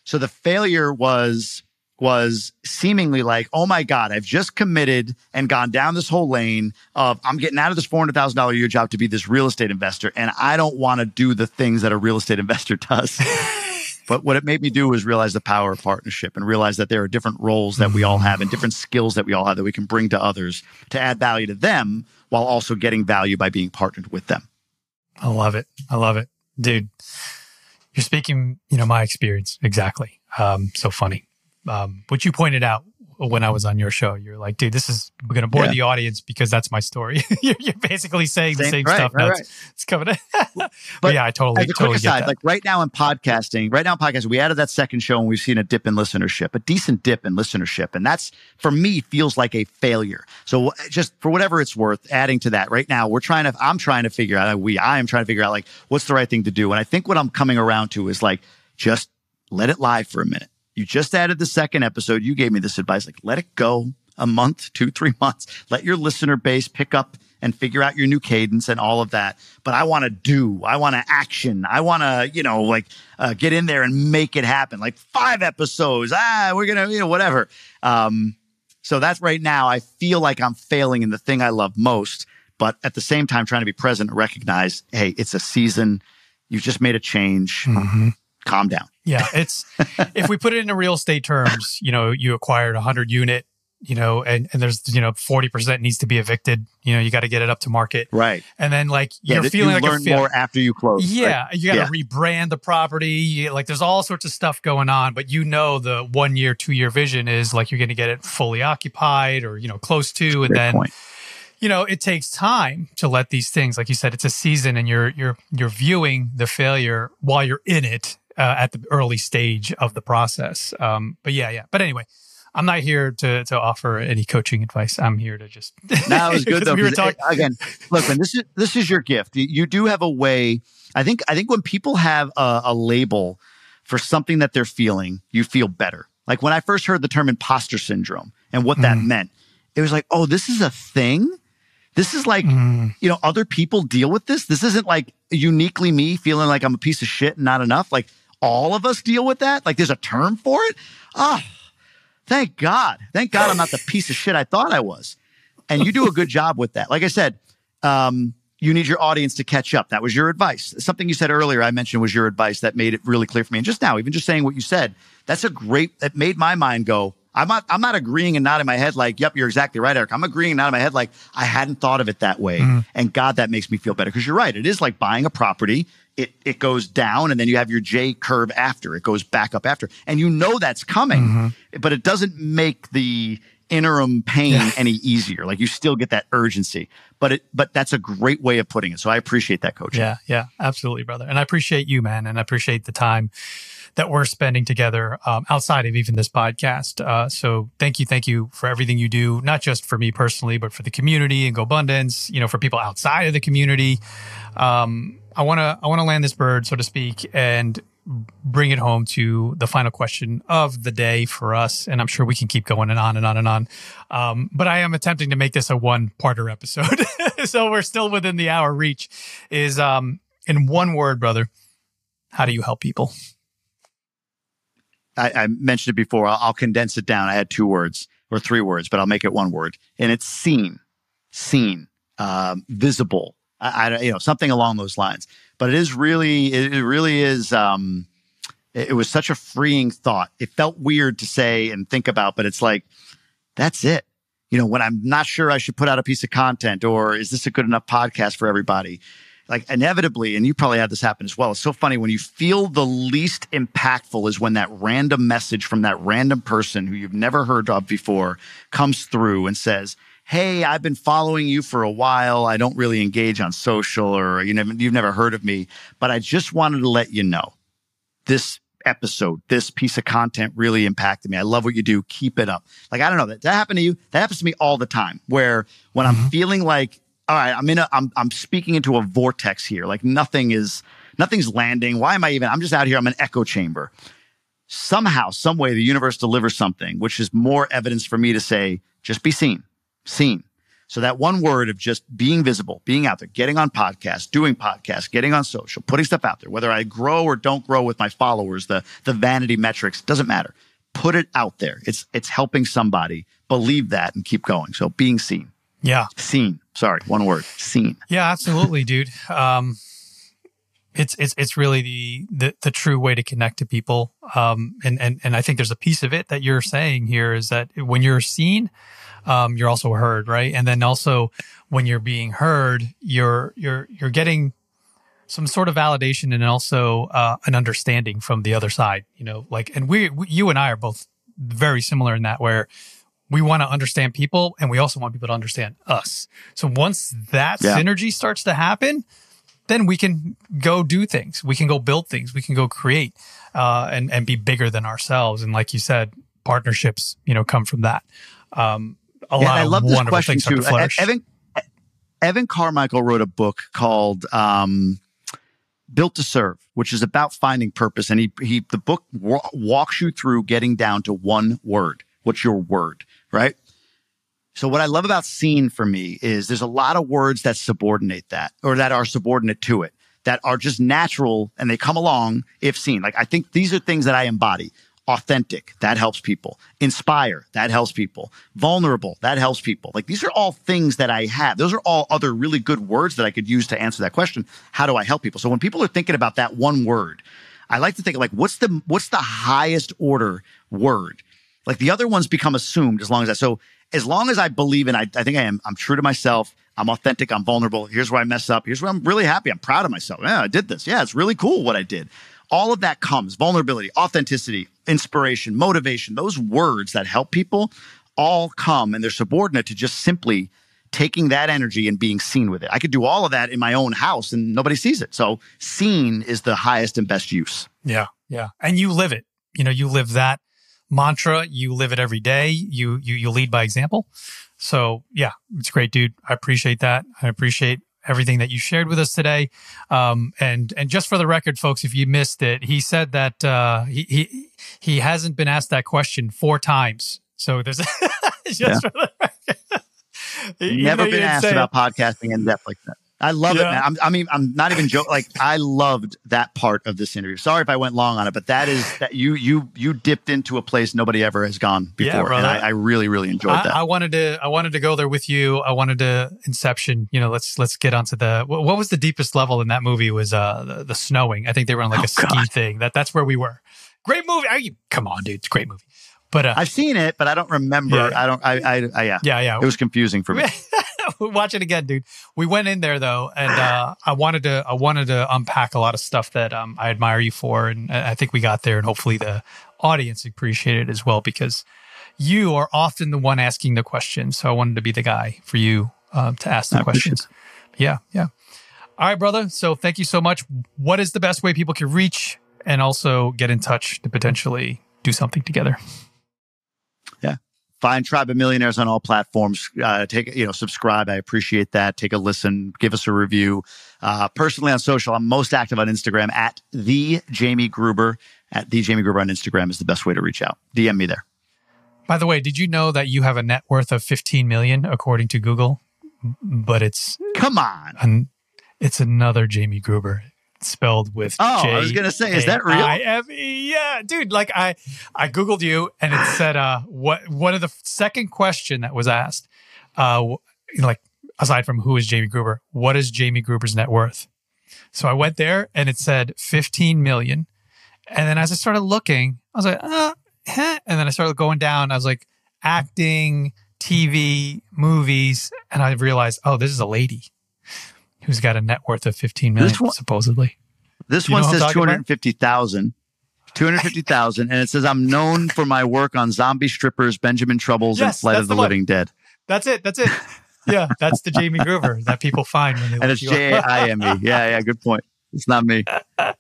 Speaker 3: So the failure was was seemingly like, oh my God, I've just committed and gone down this whole lane of I'm getting out of this four hundred thousand dollar a year job to be this real estate investor, and I don't want to do the things that a real estate investor does. But what it made me do was realize the power of partnership and realize that there are different roles that we all have and different skills that we all have that we can bring to others to add value to them while also getting value by being partnered with them.
Speaker 4: I love it. I love it. Dude, you're speaking, you know, my experience exactly. Um, so funny. Um, what you pointed out when I was on your show, you're like, dude, this is, going to bore
Speaker 3: Yeah.
Speaker 4: the audience because that's my story. you're, you're basically saying the
Speaker 3: Same-
Speaker 4: same
Speaker 3: right,
Speaker 4: stuff.
Speaker 3: right,
Speaker 4: now it's, coming. but,
Speaker 3: But
Speaker 4: yeah, I totally,
Speaker 3: As a quick
Speaker 4: totally get
Speaker 3: aside, like right now in podcasting, right now in podcasting, we added that second show and we've seen a dip in listenership, a decent dip in listenership. And that's for me feels like a failure. So just for whatever it's worth, adding to that right now, we're trying to, I'm trying to figure out, we, I am trying to figure out like what's the right thing to do. And I think what I'm coming around to is like, just let it lie for a minute. You just added the second episode. You gave me this advice, like let it go a month, two, three months. Let your listener base pick up and figure out your new cadence and all of that. But I want to do, I want to action. I want to, you know, like uh, get in there and make it happen. Like five episodes. Ah, we're going to, you know, whatever. Um, so that's right now. I feel like I'm failing in the thing I love most, but at the same time, trying to be present and recognize, hey, it's a season. You just made a change. Calm down.
Speaker 4: Yeah, it's if we put it into real estate terms, you know, you acquired a hundred unit, you know, and, and there's you know forty percent needs to be evicted. You know, you got to get it up to market,
Speaker 3: Right.
Speaker 4: and then like
Speaker 3: Yeah.
Speaker 4: you're feeling
Speaker 3: you
Speaker 4: like
Speaker 3: learn
Speaker 4: a
Speaker 3: more after you close.
Speaker 4: Yeah,
Speaker 3: right?
Speaker 4: you got to rebrand the property. Like there's all sorts of stuff going on, but you know the one year, two year vision is like you're going to get it fully occupied or you know close to, and
Speaker 3: Great
Speaker 4: then
Speaker 3: point.
Speaker 4: you know it takes time to let these things like you said it's a season and you're you're you're viewing the failure while you're in it uh, at the early stage of the process um but yeah yeah but anyway i'm not here to to offer any coaching advice i'm here to just
Speaker 3: it was good though.
Speaker 4: we were
Speaker 3: 'cause,
Speaker 4: talking
Speaker 3: again, look, man, this is this is your gift. You, do have a way. I think I think when people have a, a label for something that they're feeling, you feel better. Like when I first heard the term imposter syndrome and what that meant, it was like, oh, this is a thing. This is like,
Speaker 4: Mm,
Speaker 3: you know, other people deal with this. This isn't like uniquely me feeling like I'm a piece of shit and not enough. Like all of us deal with that. Like there's a term for it. Ah, thank God. Thank God I'm not the piece of shit I thought I was. And you do a good job with that. Like I said, um, you need your audience to catch up. That was your advice. Something you said earlier, I mentioned was your advice that made it really clear for me. And just now, even just saying what you said, that's a great, that made my mind go, I'm not, I'm not agreeing and nodding my head like, yep, you're exactly right, Erik. I'm agreeing and nodding my head like, I hadn't thought of it that way. And God, that makes me feel better. Cause you're right. It is like buying a property. It, it goes down and then you have your J curve after it goes back up after. And you know that's coming, but it doesn't make the interim pain any easier. Like you still get that urgency, but it, but that's a great way of putting it. So I appreciate that coach.
Speaker 4: yeah yeah absolutely brother and i appreciate you man and i appreciate the time that we're spending together um, outside of even this podcast. Uh, so thank you, thank you for everything you do, not just for me personally, but for the community and GoBundance. You know, for people outside of the community. Um, I want to I want to land this bird, so to speak, and bring it home to the final question of the day for us. And I'm sure we can keep going and on and on and on. Um, but I am attempting to make this a one parter episode. so we're still within the hour reach. Is um, in one word, brother, how do you help people?
Speaker 3: I, I mentioned it before. I'll, I'll condense it down. I had two words or three words, but I'll make it one word, and it's seen, seen, um, visible. I, I, you know, something along those lines. But it is really, it, really is. Um, it, it was such a freeing thought. It felt weird to say and think about, but it's like that's it. You know, when I'm not sure I should put out a piece of content, or is this a good enough podcast for everybody? like inevitably, and you probably had this happen as well. It's so funny when you feel the least impactful is when that random message from that random person who you've never heard of before comes through and says, hey, I've been following you for a while. I don't really engage on social or you never, you've never heard of me, but I just wanted to let you know this episode, this piece of content really impacted me. I love what you do. Keep it up. Like, I don't know that that happened to you. That happens to me all the time where when I'm mm-hmm. feeling like, all right, I'm in a, I'm, I'm speaking into a vortex here. Like nothing is, nothing's landing. Why am I even, I'm just out here. I'm an echo chamber. Somehow, some way the universe delivers something, which is more evidence for me to say, just be seen seen. So that one word of just being visible, being out there, getting on podcasts, doing podcasts, getting on social, putting stuff out there, whether I grow or don't grow with my followers, the, the vanity metrics doesn't matter. Put it out there. It's, it's helping somebody believe that and keep going. So being seen,
Speaker 4: Yeah.
Speaker 3: seen. Sorry, one word, seen.
Speaker 4: Yeah, absolutely, dude. Um, it's it's it's really the, the the true way to connect to people. Um, and and and I think there's a piece of it that you're saying here is that when you're seen, um, you're also heard, right? And then also when you're being heard, you're you're you're getting some sort of validation and also uh, an understanding from the other side. You know, like and we, we you and I are both very similar in that where we want to understand people and we also want people to understand us. So once that
Speaker 3: Yeah.
Speaker 4: synergy starts to happen, then we can go do things. We can go build things. We can go create uh, and and be bigger than ourselves. And like you said, partnerships, you know, come from that. Um, a lot
Speaker 3: and I
Speaker 4: of
Speaker 3: love this question too.
Speaker 4: to.
Speaker 3: Evan, Evan Carmichael wrote a book called um, "Built to Serve," which is about finding purpose. And he he the book wa- walks you through getting down to one word. What's your word, right? So what I love about seen for me is there's a lot of words that subordinate that or that are subordinate to it that are just natural and they come along if seen. Like I think these are things that I embody. Authentic, that helps people. Inspire, that helps people. Vulnerable, that helps people. Like these are all things that I have. Those are all other really good words that I could use to answer that question. How do I help people? So when people are thinking about that one word, I like to think like what's the what's the highest order word? Like the other ones become assumed as long as I so as long as I believe in I, I think I am I'm true to myself. I'm authentic. I'm vulnerable. Here's where I mess up. Here's where I'm really happy. I'm proud of myself. Yeah, I did this. Yeah, it's really cool what I did. All of that comes vulnerability, authenticity, inspiration, motivation. Those words that help people all come and they're subordinate to just simply taking that energy and being seen with it. I could do all of that in my own house and nobody sees it. So seen is the highest and best use.
Speaker 4: Yeah. Yeah. And you live it. You know, you live that mantra. You live it every day. You, you, you lead by example. So yeah, it's great, dude. I appreciate that. I appreciate everything that you shared with us today. Um, and, and just for the record, folks, if you missed it, he said that, uh, he, he, he hasn't been asked that question four times. So there's just
Speaker 3: Yeah.
Speaker 4: for the record.
Speaker 3: Never been asked about podcasting in depth like that. I love it, man. I'm, I mean, I'm not even joking. Like, I loved that part of this interview. Sorry if I went long on it, but that is that you you you dipped into a place nobody ever has gone
Speaker 4: Yeah,
Speaker 3: before, and. I, I really really enjoyed
Speaker 4: I,
Speaker 3: that.
Speaker 4: I wanted to I wanted to go there with you. I wanted to Inception. You know, let's let's get onto the what, was the deepest level in that movie was uh the, the snowing. I think they were on like
Speaker 3: Oh,
Speaker 4: a ski
Speaker 3: God.
Speaker 4: thing. That that's where we were. Great movie. You, come on, dude. It's a great movie. But uh,
Speaker 3: I've seen it, but I don't remember.
Speaker 4: Yeah, yeah.
Speaker 3: I don't. I, I, I yeah.
Speaker 4: yeah, yeah.
Speaker 3: It was confusing for me.
Speaker 4: Watch it again, dude. We went in there though, and uh, I wanted to I wanted to unpack a lot of stuff that um, I admire you for, and I think we got there, and hopefully the audience appreciated it as well because you are often the one asking the questions. So I wanted to be the guy for you um, to ask the questions. Yeah, yeah. All right, brother. So thank you so much. What is the best way people can reach and also get in touch to potentially do something together?
Speaker 3: Find Tribe of Millionaires on all platforms. Uh, take you know, subscribe. I appreciate that. Take a listen. Give us a review. Uh, personally on social, I'm most active on Instagram at the Jamie Gruber. At the Jamie Gruber on Instagram is the best way to reach out. DM me there.
Speaker 4: By the way, did you know that you have a net worth of 15 million according to Google? But it's
Speaker 3: Come on.
Speaker 4: an, it's another Jamie Gruber spelled with
Speaker 3: Oh, I was gonna say, is that real?
Speaker 4: J-A-I-M-E. Yeah, dude. Like I, I googled you, and it said, uh, what one of the second question that was asked, uh, you know, like aside from who is Jamie Gruber, what is Jamie Gruber's net worth? So I went there, and it said 15 million, and then as I started looking, I was like, uh, huh. and then I started going down. I was like, acting, TV, movies, and I realized, oh, this is a lady who's got a net worth of 15 million,
Speaker 3: This one-
Speaker 4: supposedly.
Speaker 3: This
Speaker 4: You
Speaker 3: one says 250,000. 250,000. And it says, I'm known for my work on zombie strippers, Benjamin Troubles, and Flight of the,
Speaker 4: the.
Speaker 3: Living Dead.
Speaker 5: That's it. That's it. Yeah, that's the Jamie Gruber that people find when they
Speaker 3: and it's. J A I M E. Yeah, yeah, good point. It's not me. Wow,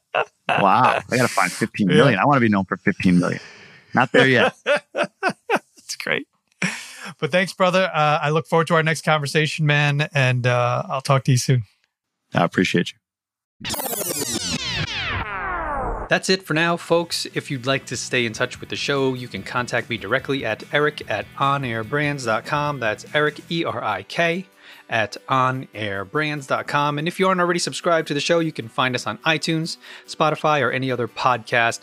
Speaker 3: I got to find 15 million. I want to be known for 15 million. Not there yet.
Speaker 5: It's great. But thanks, brother. Uh, I look forward to our next conversation, man. And uh, I'll talk to you soon.
Speaker 3: I appreciate you.
Speaker 4: That's it for now, folks. If you'd like to stay in touch with the show, you can contact me directly at eric at onairbrands.com. That's Erik, E R I K, at onairbrands.com. And if you aren't already subscribed to the show, you can find us on iTunes, Spotify, or any other podcast